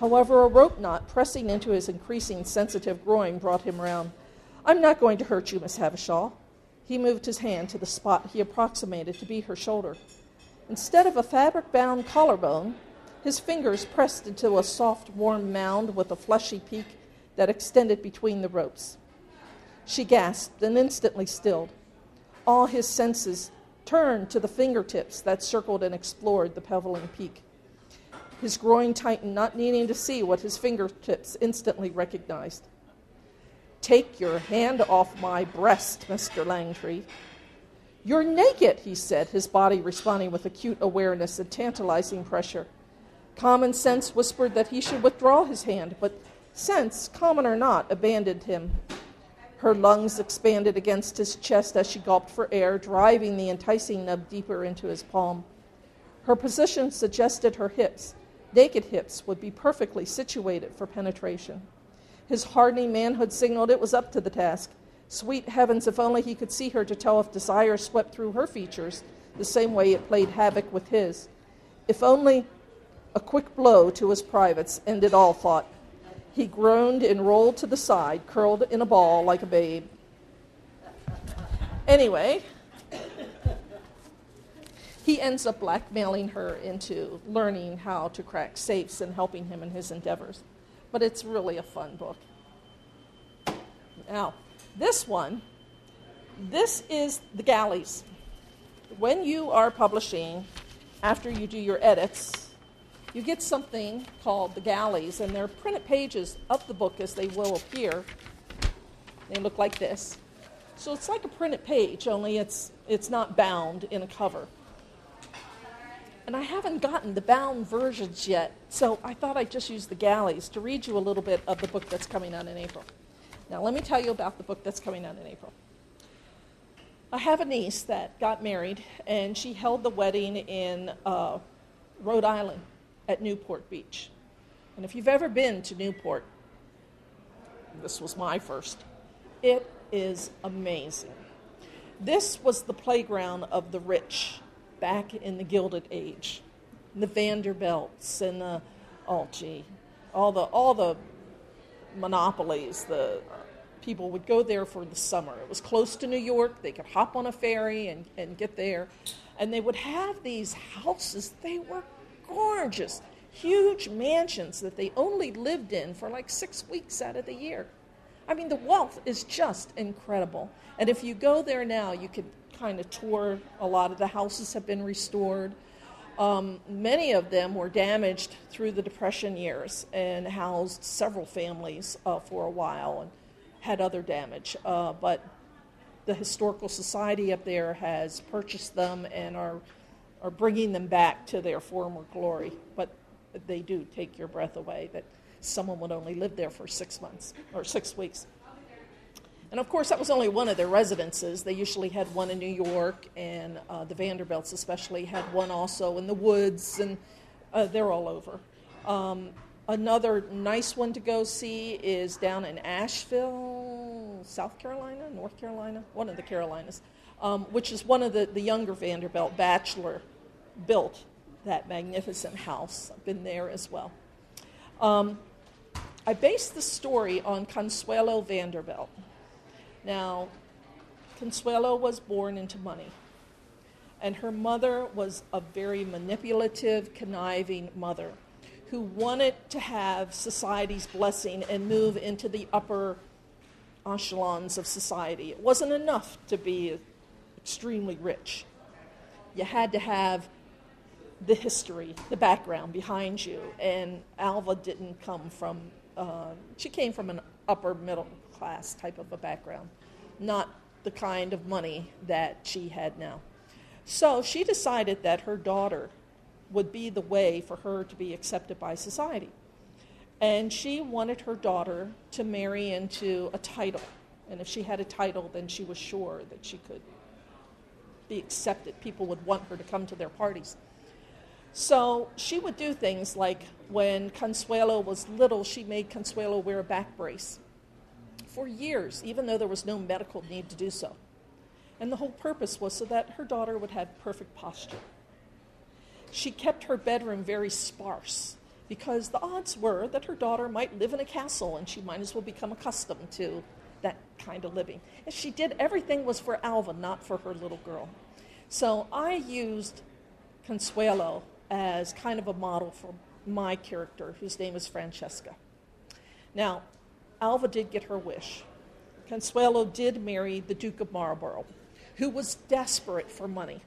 However, a rope knot pressing into his increasing sensitive groin brought him round. I'm not going to hurt you, Miss Havisham. He moved his hand to the spot he approximated to be her shoulder. Instead of a fabric bound collarbone, his fingers pressed into a soft, warm mound with a fleshy peak that extended between the ropes. She gasped and instantly stilled. All his senses turned to the fingertips that circled and explored the pebbling peak. His groin tightened, not needing to see what his fingertips instantly recognized. Take your hand off my breast, Mr. Langtree. You're naked, he said, his body responding with acute awareness and tantalizing pressure. Common sense whispered that he should withdraw his hand, but sense, common or not, abandoned him. Her lungs expanded against his chest as she gulped for air, driving the enticing nub deeper into his palm. Her position suggested her hips, naked hips, would be perfectly situated for penetration. His hardening manhood signaled it was up to the task. Sweet heavens, if only he could see her to tell if desire swept through her features the same way it played havoc with his. If only a quick blow to his privates ended all thought. He groaned and rolled to the side, curled in a ball like a babe. Anyway, he ends up blackmailing her into learning how to crack safes and helping him in his endeavors. But it's really a fun book. Now, this one, this is the galleys. When you are publishing, after you do your edits, you get something called the galleys, and they're printed pages of the book as they will appear. They look like this. So it's like a printed page, only it's, it's not bound in a cover. And I haven't gotten the bound versions yet, so I thought I'd just use the galleys to read you a little bit of the book that's coming out in April. Now, let me tell you about the book that's coming out in April. I have a niece that got married, and she held the wedding in uh, Rhode Island at Newport Beach. And if you've ever been to Newport, this was my first, it is amazing. This was the playground of the rich back in the Gilded Age. The Vanderbilts and the, oh gee, all the, all the monopolies, the people would go there for the summer. It was close to New York. They could hop on a ferry and, and get there. And they would have these houses. They were gorgeous, huge mansions that they only lived in for like six weeks out of the year. I mean, the wealth is just incredible. And if you go there now, you could kind of tour. A lot of the houses have been restored. Um, many of them were damaged through the Depression years and housed several families uh, for a while and had other damage. Uh, but the Historical Society up there has purchased them and are, are bringing them back to their former glory. But they do take your breath away that someone would only live there for six months or six weeks. And of course, that was only one of their residences. They usually had one in New York, and uh, the Vanderbilts especially had one also in the woods, and uh, they're all over. Um, another nice one to go see is down in Asheville, South Carolina, North Carolina, one of the Carolinas, um, which is one of the, the younger Vanderbilt bachelor built that magnificent house. I've been there as well. Um, I based the story on Consuelo Vanderbilt. Now, Consuelo was born into money, and her mother was a very manipulative, conniving mother who wanted to have society's blessing and move into the upper echelons of society. It wasn't enough to be extremely rich. You had to have the history, the background behind you. And Alva didn't come from, uh, she came from an upper middle class type of a background, not the kind of money that she had now. So she decided that her daughter would be the way for her to be accepted by society. And she wanted her daughter to marry into a title. And if she had a title, then she was sure that she could be accepted. People would want her to come to their parties. So she would do things like when Consuelo was little, she made Consuelo wear a back brace for years, even though there was no medical need to do so. And the whole purpose was so that her daughter would have perfect posture. She kept her bedroom very sparse because the odds were that her daughter might live in a castle and she might as well become accustomed to that kind of living. And she did everything was for Alva, not for her little girl. So I used Consuelo as kind of a model for my character, whose name is Francesca. Now, Alva did get her wish. Consuelo did marry the Duke of Marlborough, who was desperate for money.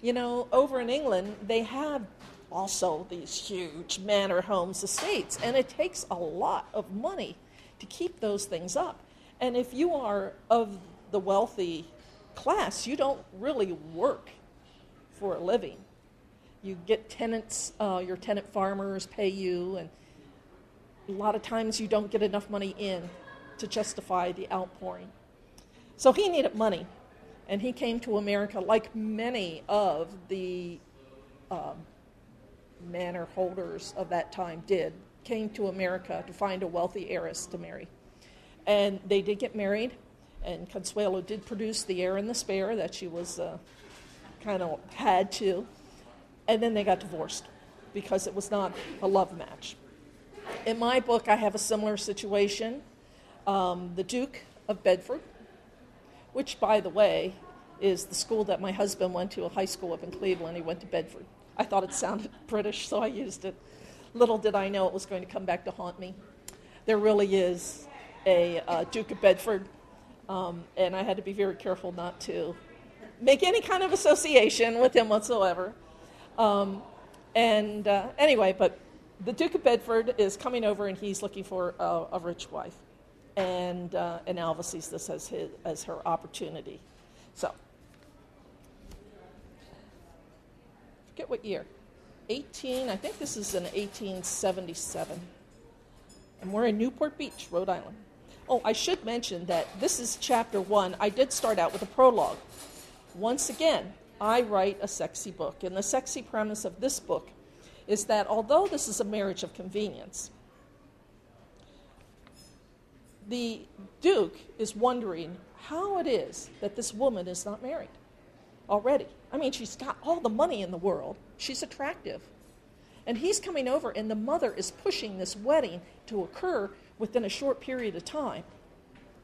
You know, over in England, they have also these huge manor homes, estates, and it takes a lot of money to keep those things up. And if you are of the wealthy class, you don't really work for a living. You get tenants, uh, your tenant farmers pay you, and a lot of times you don't get enough money in to justify the outpouring. So he needed money, and he came to America like many of the um, manor holders of that time did, came to America to find a wealthy heiress to marry. And they did get married, and Consuelo did produce the heir and the spare that she was uh, kind of had to and then they got divorced because it was not a love match. In my book, I have a similar situation. Um, the Duke of Bedford, which, by the way, is the school that my husband went to, a high school up in Cleveland. He went to Bedford. I thought it sounded *laughs* British, so I used it. Little did I know it was going to come back to haunt me. There really is a uh, Duke of Bedford, um, and I had to be very careful not to make any kind of association with him whatsoever. Um, and uh, anyway, but the Duke of Bedford is coming over and he's looking for a, a rich wife. And, uh, and Alva sees this as, his, as her opportunity. So, forget what year. 18, I think this is in 1877. And we're in Newport Beach, Rhode Island. Oh, I should mention that this is chapter one. I did start out with a prologue. Once again, I write a sexy book. And the sexy premise of this book is that although this is a marriage of convenience, the Duke is wondering how it is that this woman is not married already. I mean, she's got all the money in the world, she's attractive. And he's coming over, and the mother is pushing this wedding to occur within a short period of time.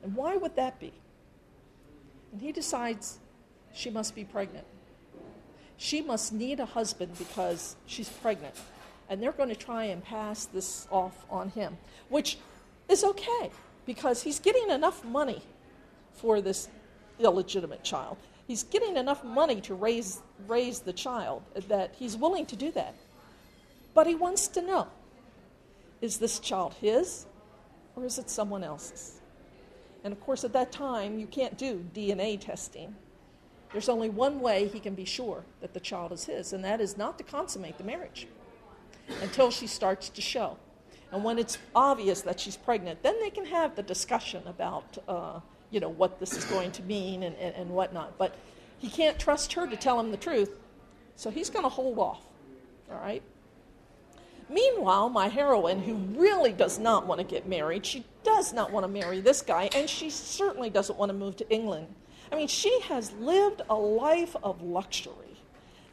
And why would that be? And he decides she must be pregnant she must need a husband because she's pregnant. And they're going to try and pass this off on him, which is okay. because he's getting enough money for this illegitimate child. He's getting enough money to raise, raise the child that he's willing to do that. But he wants to know is this child his or is it someone else's? And of course, at that time, you can't do DNA testing. There's only one way he can be sure that the child is his, and that is not to consummate the marriage until she starts to show. And when it's obvious that she's pregnant, then they can have the discussion about, uh, you know, what this is going to mean and, and, and whatnot. But he can't trust her to tell him the truth, so he's going to hold off. All right? Meanwhile, my heroine, who really does not want to get married, she does not want to marry this guy, and she certainly doesn't want to move to England. I mean, she has lived a life of luxury.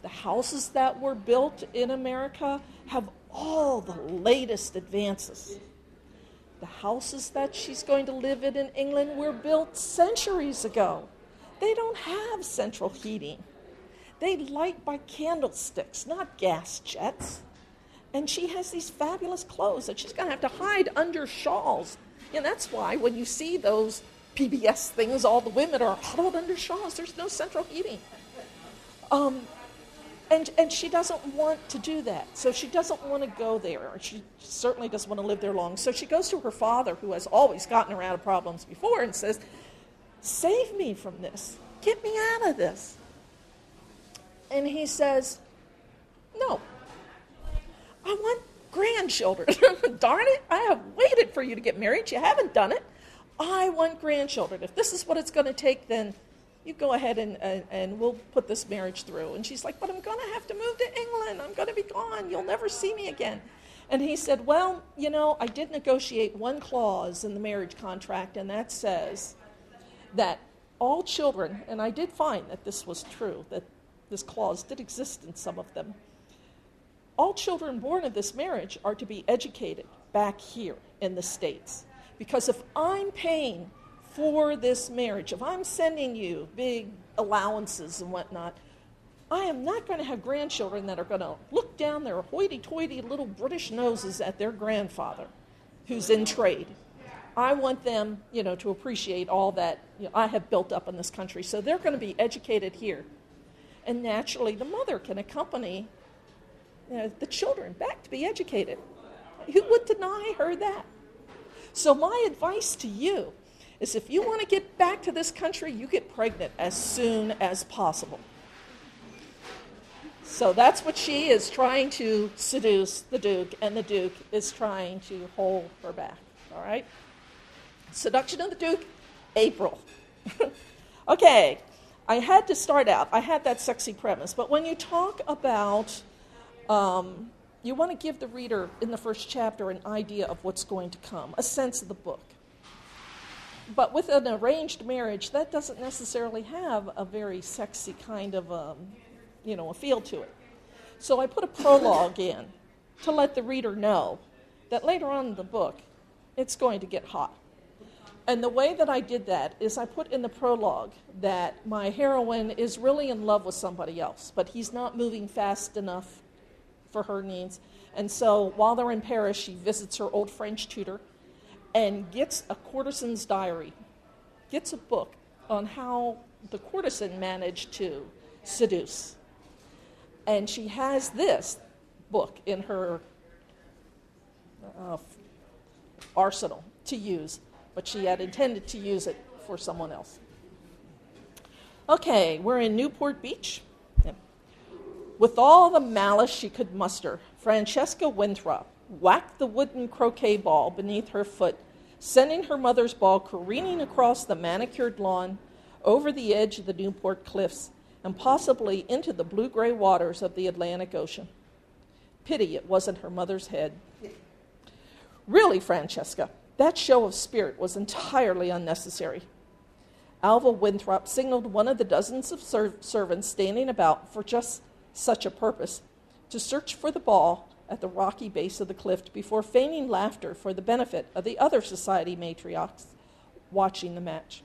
The houses that were built in America have all the latest advances. The houses that she's going to live in in England were built centuries ago. They don't have central heating. They light by candlesticks, not gas jets. And she has these fabulous clothes that she's going to have to hide under shawls. And that's why when you see those PBS things, all the women are huddled under shawls. There's no central heating. Um, and, and she doesn't want to do that. So she doesn't want to go there. She certainly doesn't want to live there long. So she goes to her father, who has always gotten her out of problems before, and says, Save me from this. Get me out of this. And he says, No, I want grandchildren. *laughs* Darn it, I have waited for you to get married. You haven't done it. I want grandchildren. If this is what it's going to take, then you go ahead and, and, and, we'll put this marriage through. And she's like, But I'm going to have to move to England. I'm going to be gone. You'll never see me again. And he said, Well, you know, I did negotiate one clause in the marriage contract, and that says that all children, and I did find that this was true, that this clause did exist in some of them all children born of this marriage are to be educated back here in the States. Because if I'm paying for this marriage, if I'm sending you big allowances and whatnot, I am not going to have grandchildren that are going to look down their hoity toity little British noses at their grandfather who's in trade. I want them, you know, to appreciate all that you know, I have built up in this country. So they're going to be educated here. And naturally, the mother can accompany you know, the children back to be educated. Who would deny her that? So, my advice to you is if you want to get back to this country, you get pregnant as soon as possible. So that's what she is trying to seduce the Duke, and the Duke is trying to hold her back. All right? Seduction of the Duke, April. *laughs* okay, I had to start out, I had that sexy premise, but when you talk about um, you want to give the reader in the first chapter an idea of what's going to come, a sense of the book. But with an arranged marriage, that doesn't necessarily have a very sexy kind of, um, you know, a feel to it. So I put a prologue in to let the reader know that later on in the book, it's going to get hot. And the way that I did that is I put in the prologue that my heroine is really in love with somebody else, but he's not moving fast enough for her needs. And so while they're in Paris, she visits her old French tutor and gets a courtesan's diary, gets a book on how the courtesan managed to seduce. And she has this book in her uh, arsenal to use, but she had intended to use it for someone else. Okay, we're in Newport Beach. With all the malice she could muster, Francesca Winthrop whacked the wooden croquet ball beneath her foot, sending her mother's ball careening across the manicured lawn, over the edge of the Newport cliffs, and possibly into the blue gray waters of the Atlantic Ocean. Pity it wasn't her mother's head. Really, Francesca, that show of spirit was entirely unnecessary. Alva Winthrop signaled one of the dozens of ser- servants standing about for just such a purpose to search for the ball at the rocky base of the cliff before feigning laughter for the benefit of the other society matriarchs watching the match.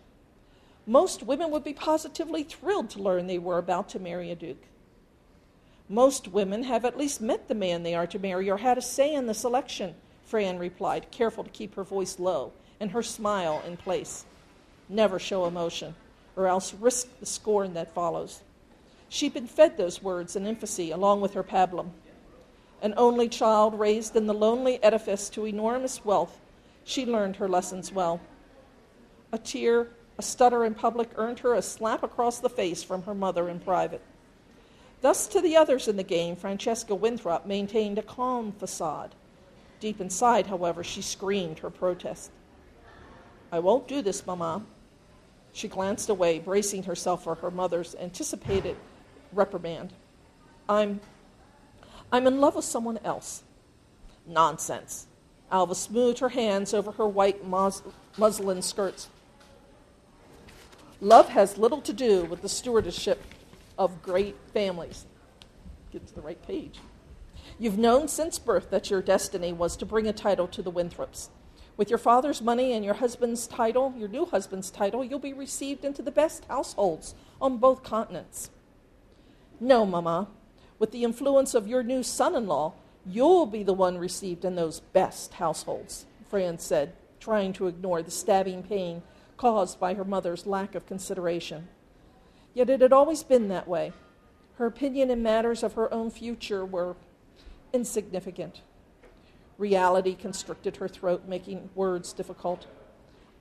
Most women would be positively thrilled to learn they were about to marry a duke. Most women have at least met the man they are to marry or had a say in the selection, Fran replied, careful to keep her voice low and her smile in place. Never show emotion, or else risk the scorn that follows. She'd been fed those words in infancy along with her pablum. An only child raised in the lonely edifice to enormous wealth, she learned her lessons well. A tear, a stutter in public earned her a slap across the face from her mother in private. Thus, to the others in the game, Francesca Winthrop maintained a calm facade. Deep inside, however, she screamed her protest. I won't do this, Mamma. She glanced away, bracing herself for her mother's anticipated reprimand. I'm I'm in love with someone else. Nonsense. Alva smoothed her hands over her white mus- muslin skirts. Love has little to do with the stewardship of great families. Get to the right page. You've known since birth that your destiny was to bring a title to the Winthrops. With your father's money and your husband's title, your new husband's title, you'll be received into the best households on both continents. No, Mamma. With the influence of your new son in law, you'll be the one received in those best households, Fran said, trying to ignore the stabbing pain caused by her mother's lack of consideration. Yet it had always been that way. Her opinion in matters of her own future were insignificant. Reality constricted her throat, making words difficult.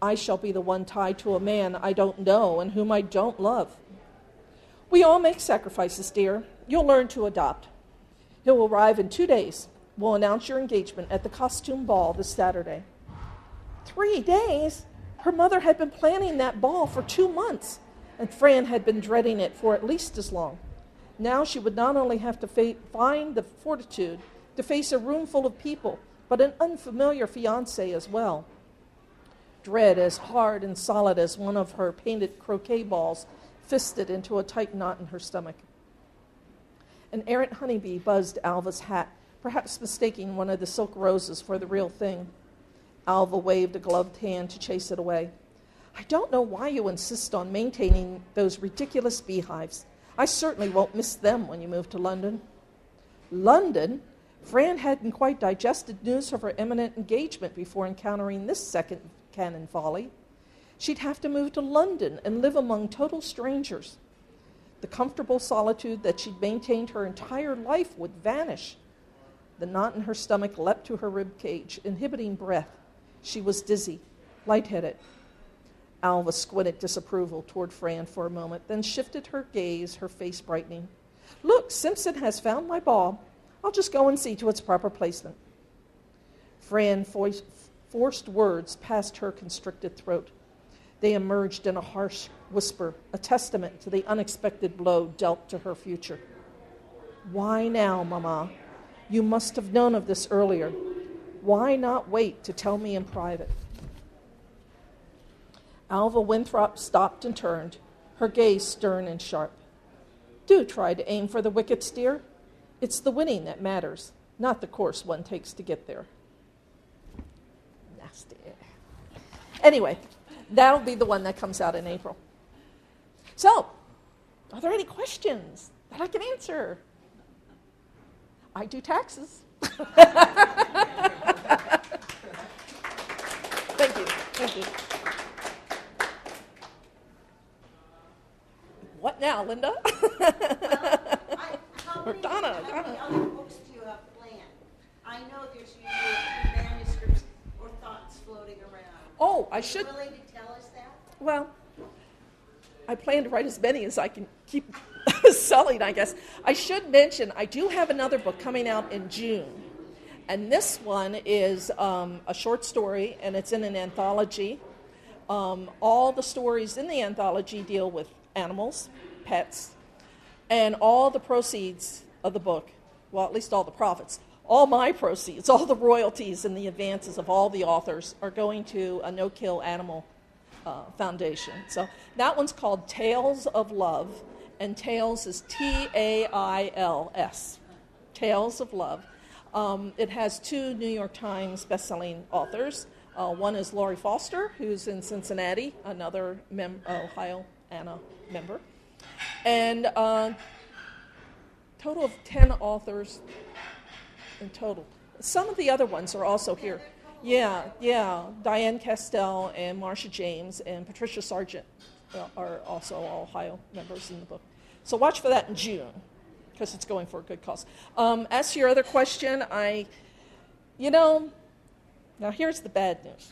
I shall be the one tied to a man I don't know and whom I don't love. We all make sacrifices, dear. You'll learn to adopt. He'll arrive in two days. We'll announce your engagement at the costume ball this Saturday. Three days? Her mother had been planning that ball for two months, and Fran had been dreading it for at least as long. Now she would not only have to fa- find the fortitude to face a room full of people, but an unfamiliar fiance as well. Dread as hard and solid as one of her painted croquet balls fisted into a tight knot in her stomach. An errant honeybee buzzed Alva's hat, perhaps mistaking one of the silk roses for the real thing. Alva waved a gloved hand to chase it away. I don't know why you insist on maintaining those ridiculous beehives. I certainly won't miss them when you move to London. London? Fran hadn't quite digested news of her imminent engagement before encountering this second cannon volley. She'd have to move to London and live among total strangers. The comfortable solitude that she'd maintained her entire life would vanish. The knot in her stomach leapt to her rib cage, inhibiting breath. She was dizzy, lightheaded. Alva squinted disapproval toward Fran for a moment, then shifted her gaze, her face brightening. Look, Simpson has found my ball. I'll just go and see to its proper placement. Fran forced words past her constricted throat. They emerged in a harsh whisper, a testament to the unexpected blow dealt to her future. Why now, Mamma? You must have known of this earlier. Why not wait to tell me in private? Alva Winthrop stopped and turned, her gaze stern and sharp. Do try to aim for the wickets, dear. It's the winning that matters, not the course one takes to get there. Nasty. Anyway, That'll be the one that comes out in April. So, are there any questions that I can answer? I do taxes. *laughs* Thank you. Thank you. What now, Linda? well, *laughs* I, how or many, Donna. How many other books do you have planned? I know there's usually manuscripts or thoughts floating around. Oh, I should. willing to tell us that? Well, I plan to write as many as I can keep *laughs* selling, I guess. I should mention I do have another book coming out in June. And this one is um, a short story, and it's in an anthology. Um, all the stories in the anthology deal with animals, pets, and all the proceeds of the book, well, at least all the profits, all my proceeds, *laughs* all the royalties and the advances of all the authors are going to a no kill animal uh, foundation. So that one's called Tales of Love, and Tales is T A I L S. Tales of Love. Um, it has two New York Times bestselling authors. Uh, one is Lori Foster, who's in Cincinnati, another mem- Ohio Anna member. And uh, total of 10 authors in total. Some of the other ones are also here. Yeah, yeah. Diane Castell and Marcia James and Patricia Sargeant are also Ohio members in the book. So watch for that in June because it's going for a good cause. Um, as to your other question, I, you know, now here's the bad news.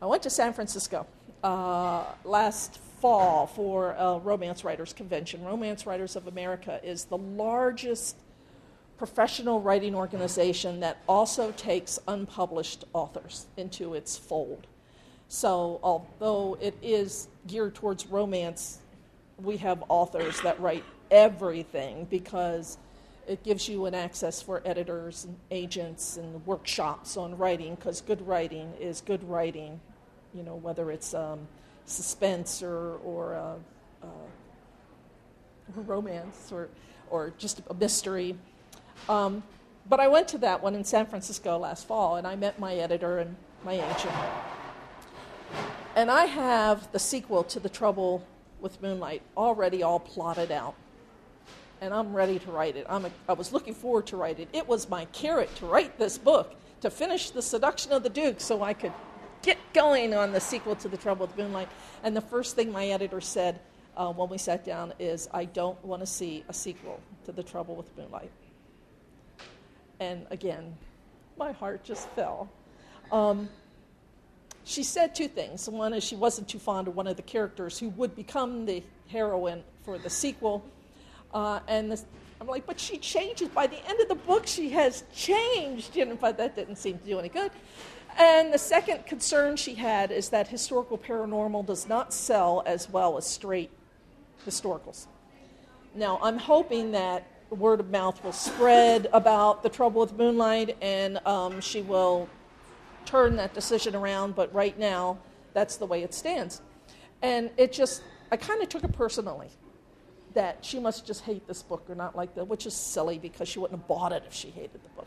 I went to San Francisco uh, last fall for a romance writers convention. Romance Writers of America is the largest professional writing organization that also takes unpublished authors into its fold. So, although it is geared towards romance, we have authors that write everything because it gives you an access for editors and agents and workshops on writing because good writing is good writing, you know, whether it's um, suspense or, or uh, uh, romance or, or just a mystery. Um, but I went to that one in San Francisco last fall and I met my editor and my agent. And I have the sequel to The Trouble with Moonlight already all plotted out. And I'm ready to write it. I'm a, I was looking forward to write it. It was my carrot to write this book, to finish The Seduction of the Duke so I could get going on the sequel to The Trouble with Moonlight. And the first thing my editor said uh, when we sat down is, I don't want to see a sequel to The Trouble with Moonlight. And again, my heart just fell. Um, she said two things. One is she wasn't too fond of one of the characters who would become the heroine for the sequel. Uh, and this, I'm like, but she changes. By the end of the book, she has changed. You know, but that didn't seem to do any good. And the second concern she had is that historical paranormal does not sell as well as straight historicals. Now, I'm hoping that word of mouth will spread about the trouble with Moonlight, and um, she will turn that decision around, but right now, that's the way it stands. And it just, I kind of took it personally that she must just hate this book or not like that, which is silly because she wouldn't have bought it if she hated the book.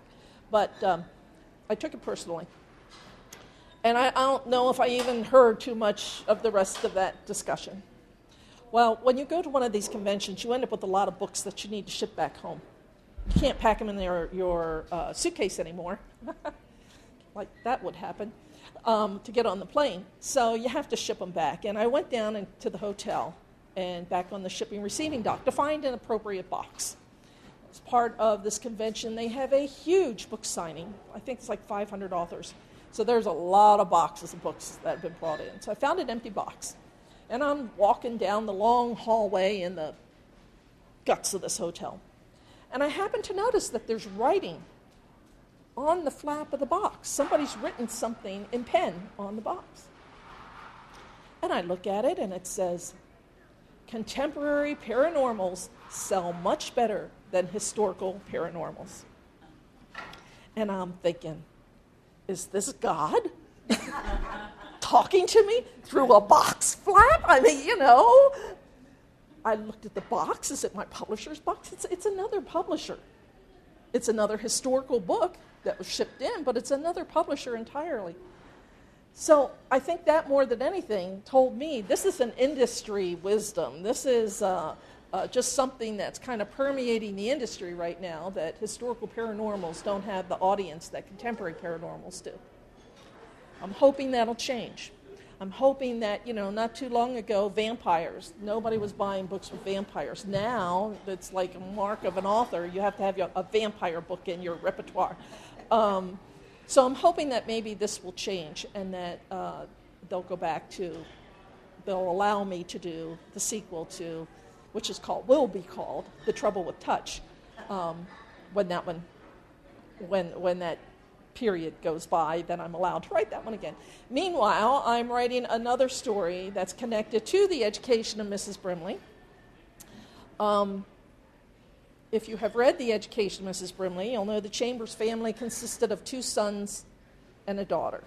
But um, I took it personally. And I, I don't know if I even heard too much of the rest of that discussion. Well, when you go to one of these conventions, you end up with a lot of books that you need to ship back home. You can't pack them in your, your uh, suitcase anymore. *laughs* like that would happen, um, to get on the plane. So you have to ship them back. And I went down in, to the hotel and back on the shipping receiving dock to find an appropriate box. As part of this convention, they have a huge book signing. I think it's like 500 authors. So there's a lot of boxes of books that have been brought in. So I found an empty box. And I'm walking down the long hallway in the guts of this hotel. And I happen to notice that there's writing on the flap of the box. Somebody's written something in pen on the box. And I look at it and it says, Contemporary paranormals sell much better than historical paranormals. And I'm thinking, is this God *laughs* talking to me through a box flap? I mean, you know. I looked at the box. Is it my publisher's box? It's, it's another publisher. It's another historical book that was shipped in, but it's another publisher entirely. So I think that more than anything told me this is an industry wisdom. This is uh, uh, just something that's kind of permeating the industry right now that historical paranormals don't have the audience that contemporary paranormals do. I'm hoping that'll change. I'm hoping that, you know, not too long ago, vampires, nobody was buying books with vampires. Now, it's like a mark of an author. You have to have a vampire book in your repertoire. Um, so I'm hoping that maybe this will change and that uh, they'll go back to, they'll allow me to do the sequel to, which is called, will be called, The Trouble with Touch, um, when that one, when, when that period goes by, then I'm allowed to write that one again. Meanwhile, I'm writing another story that's connected to the education of Mrs. Brimley. Um, if you have read The Education of Mrs. Brimley, you'll know the Chambers family consisted of two sons and a daughter.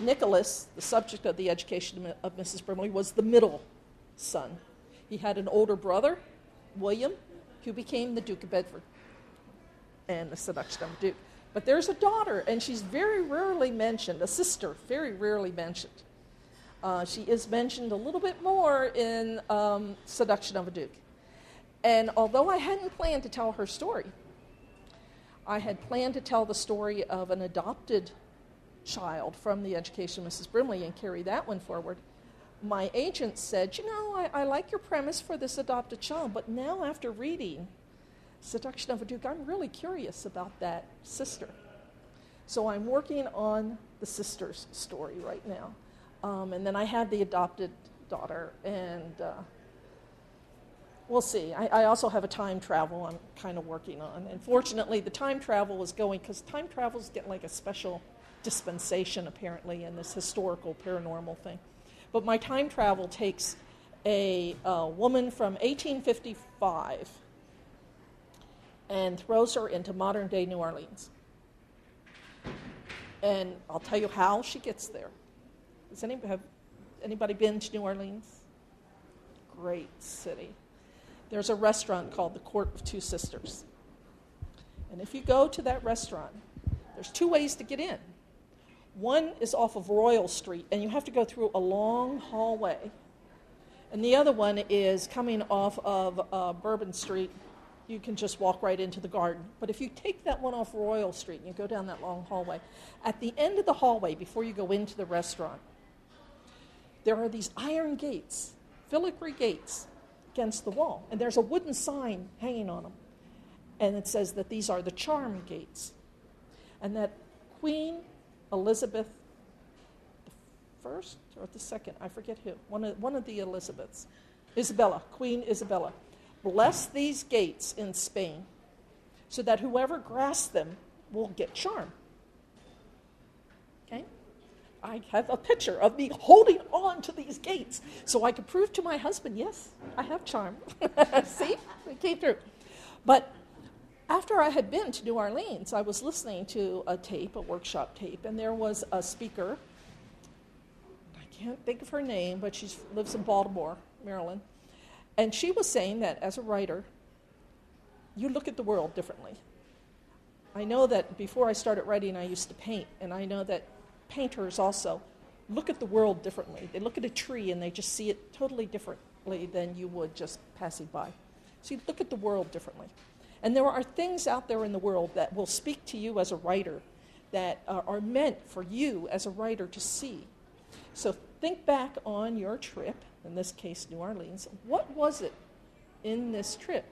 Nicholas, the subject of The Education of Mrs. Brimley, was the middle son. He had an older brother, William, who became the Duke of Bedford and the seduction of Duke. But there's a daughter, and she's very rarely mentioned, a sister, very rarely mentioned. Uh, she is mentioned a little bit more in um, Seduction of a Duke. And although I hadn't planned to tell her story, I had planned to tell the story of an adopted child from the education of Mrs. Brimley and carry that one forward, my agent said, You know, I, I like your premise for this adopted child, but now after reading Seduction of a Duke, I'm really curious about that sister. So I'm working on the sister's story right now. Um, and then I have the adopted daughter, and uh, we'll see. I, I, also have a time travel I'm kind of working on. And fortunately, the time travel is going because time travel is getting like a special dispensation apparently in this historical paranormal thing. But my time travel takes a, a woman from 1855 and throws her into modern day New Orleans. And I'll tell you how she gets there. Has anybody, have anybody been to New Orleans? Great city. There's a restaurant called the Court of Two Sisters. And if you go to that restaurant, there's two ways to get in. One is off of Royal Street, and you have to go through a long hallway. And the other one is coming off of uh, Bourbon Street. You can just walk right into the garden. But if you take that one off Royal Street and you go down that long hallway, at the end of the hallway, before you go into the restaurant, there are these iron gates, filigree gates, against the wall. And there's a wooden sign hanging on them. And it says that these are the charm gates. And that Queen Elizabeth the first or the second, I forget who, one of, one of the Elizabeths, Isabella, Queen Isabella, blessed these gates in Spain so that whoever grasps them will get charm. Okay? I have a picture of me holding on to these gates so I could prove to my husband, yes, I have charm. *laughs* See? It came through. But after I had been to New Orleans, I was listening to a tape, a workshop tape, and there was a speaker. I can't think of her name, but she lives in Baltimore, Maryland. And she was saying that as a writer, you look at the world differently. I know that before I started writing, I used to paint, and I know that painters also look at the world differently. They look at a tree and they just see it totally differently than you would just passing by. So you look at the world differently. And there are things out there in the world that will speak to you as a writer that uh, are meant for you as a writer to see. So think back on your trip, in this case, New Orleans. What was it in this trip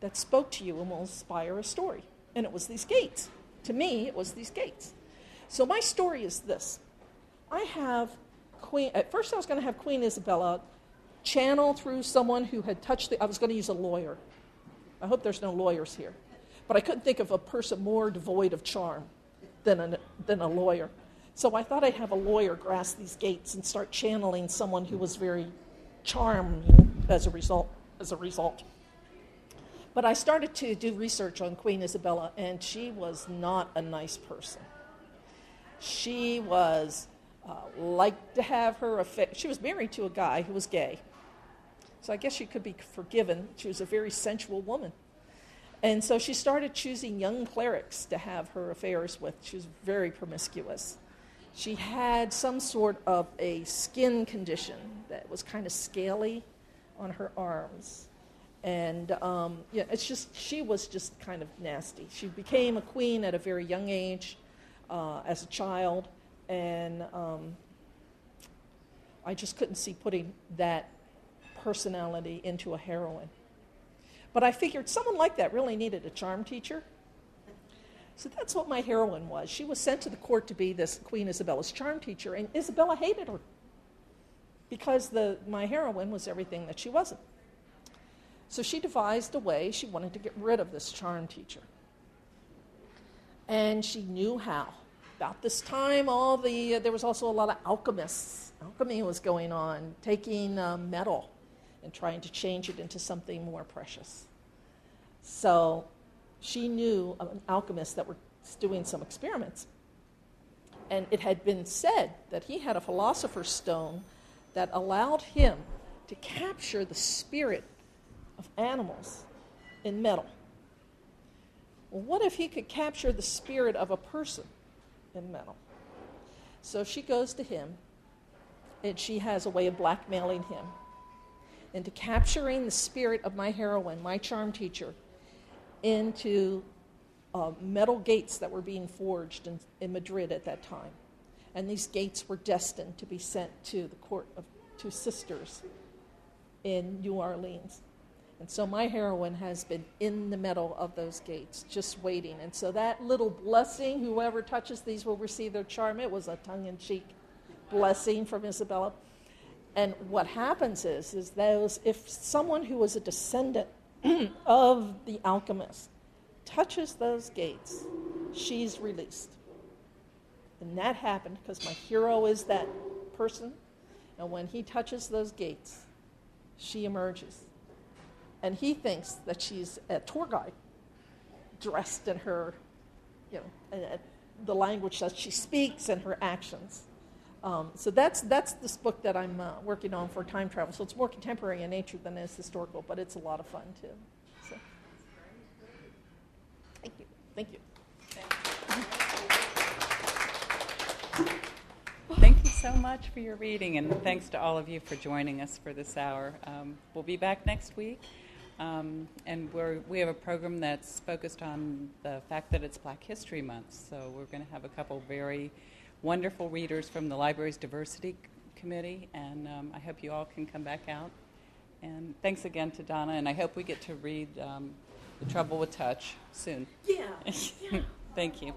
that spoke to you and will inspire a story? And it was these gates. To me, it was these gates. So my story is this I have Queen, at first I was going to have Queen Isabella channel through someone who had touched the, I was going to use a lawyer I hope there's no lawyers here. But I couldn't think of a person more devoid of charm than a, than a lawyer. So I thought I'd have a lawyer grasp these gates and start channeling someone who was very charming as a result. As a result. But I started to do research on Queen Isabella, and she was not a nice person. She was uh, liked to have her affair. She was married to a guy who was gay. So I guess she could be forgiven. She was a very sensual woman. And so she started choosing young clerics to have her affairs with. She was very promiscuous. She had some sort of a skin condition that was kind of scaly on her arms. And um, yeah, it's just, she was just kind of nasty. She became a queen at a very young age uh, as a child. And um, I just couldn't see putting that personality into a heroine. But I figured someone like that really needed a charm teacher. So that's what my heroine was. She was sent to the court to be this Queen Isabella's charm teacher, and Isabella hated her because the, my heroine was everything that she wasn't. So she devised a way she wanted to get rid of this charm teacher. And she knew how. About this time, all the, uh, there was also a lot of alchemists. Alchemy was going on, taking uh, metal and trying to change it into something more precious. So she knew an alchemist that was doing some experiments. And it had been said that he had a philosopher's stone that allowed him to capture the spirit of animals in metal. Well, what if he could capture the spirit of a person in metal? So she goes to him, and she has a way of blackmailing him into capturing the spirit of my heroine, my charm teacher, into uh, metal gates that were being forged in, in Madrid at that time. and these gates were destined to be sent to the court of two sisters in New Orleans. And so my heroine has been in the middle of those gates, just waiting. And so that little blessing, whoever touches these will receive their charm. It was a tongue in cheek blessing from Isabella. And what happens is, is those if someone who was a descendant *clears throat* of the alchemist touches those gates, she's released. And that happened because my hero is that person. And when he touches those gates, she emerges. And he thinks that she's a tour guide dressed in her, you know, the language that she speaks and her actions. Um, so that's, that's this book that I'm uh, working on for time travel. So it's more contemporary in nature than it is historical, but it's a lot of fun too. So. Thank you. Thank you. Thank you so much for your reading, and thanks to all of you for joining us for this hour. Um, we'll be back next week, um, and we have a program that's focused on the fact that it's Black History Month. So we're going to have a couple very wonderful readers from the library's diversity committee, and um, I hope you all can come back out. And thanks again to Donna, and I hope we get to read um, The Trouble with Touch soon. Yeah. *laughs* Thank you.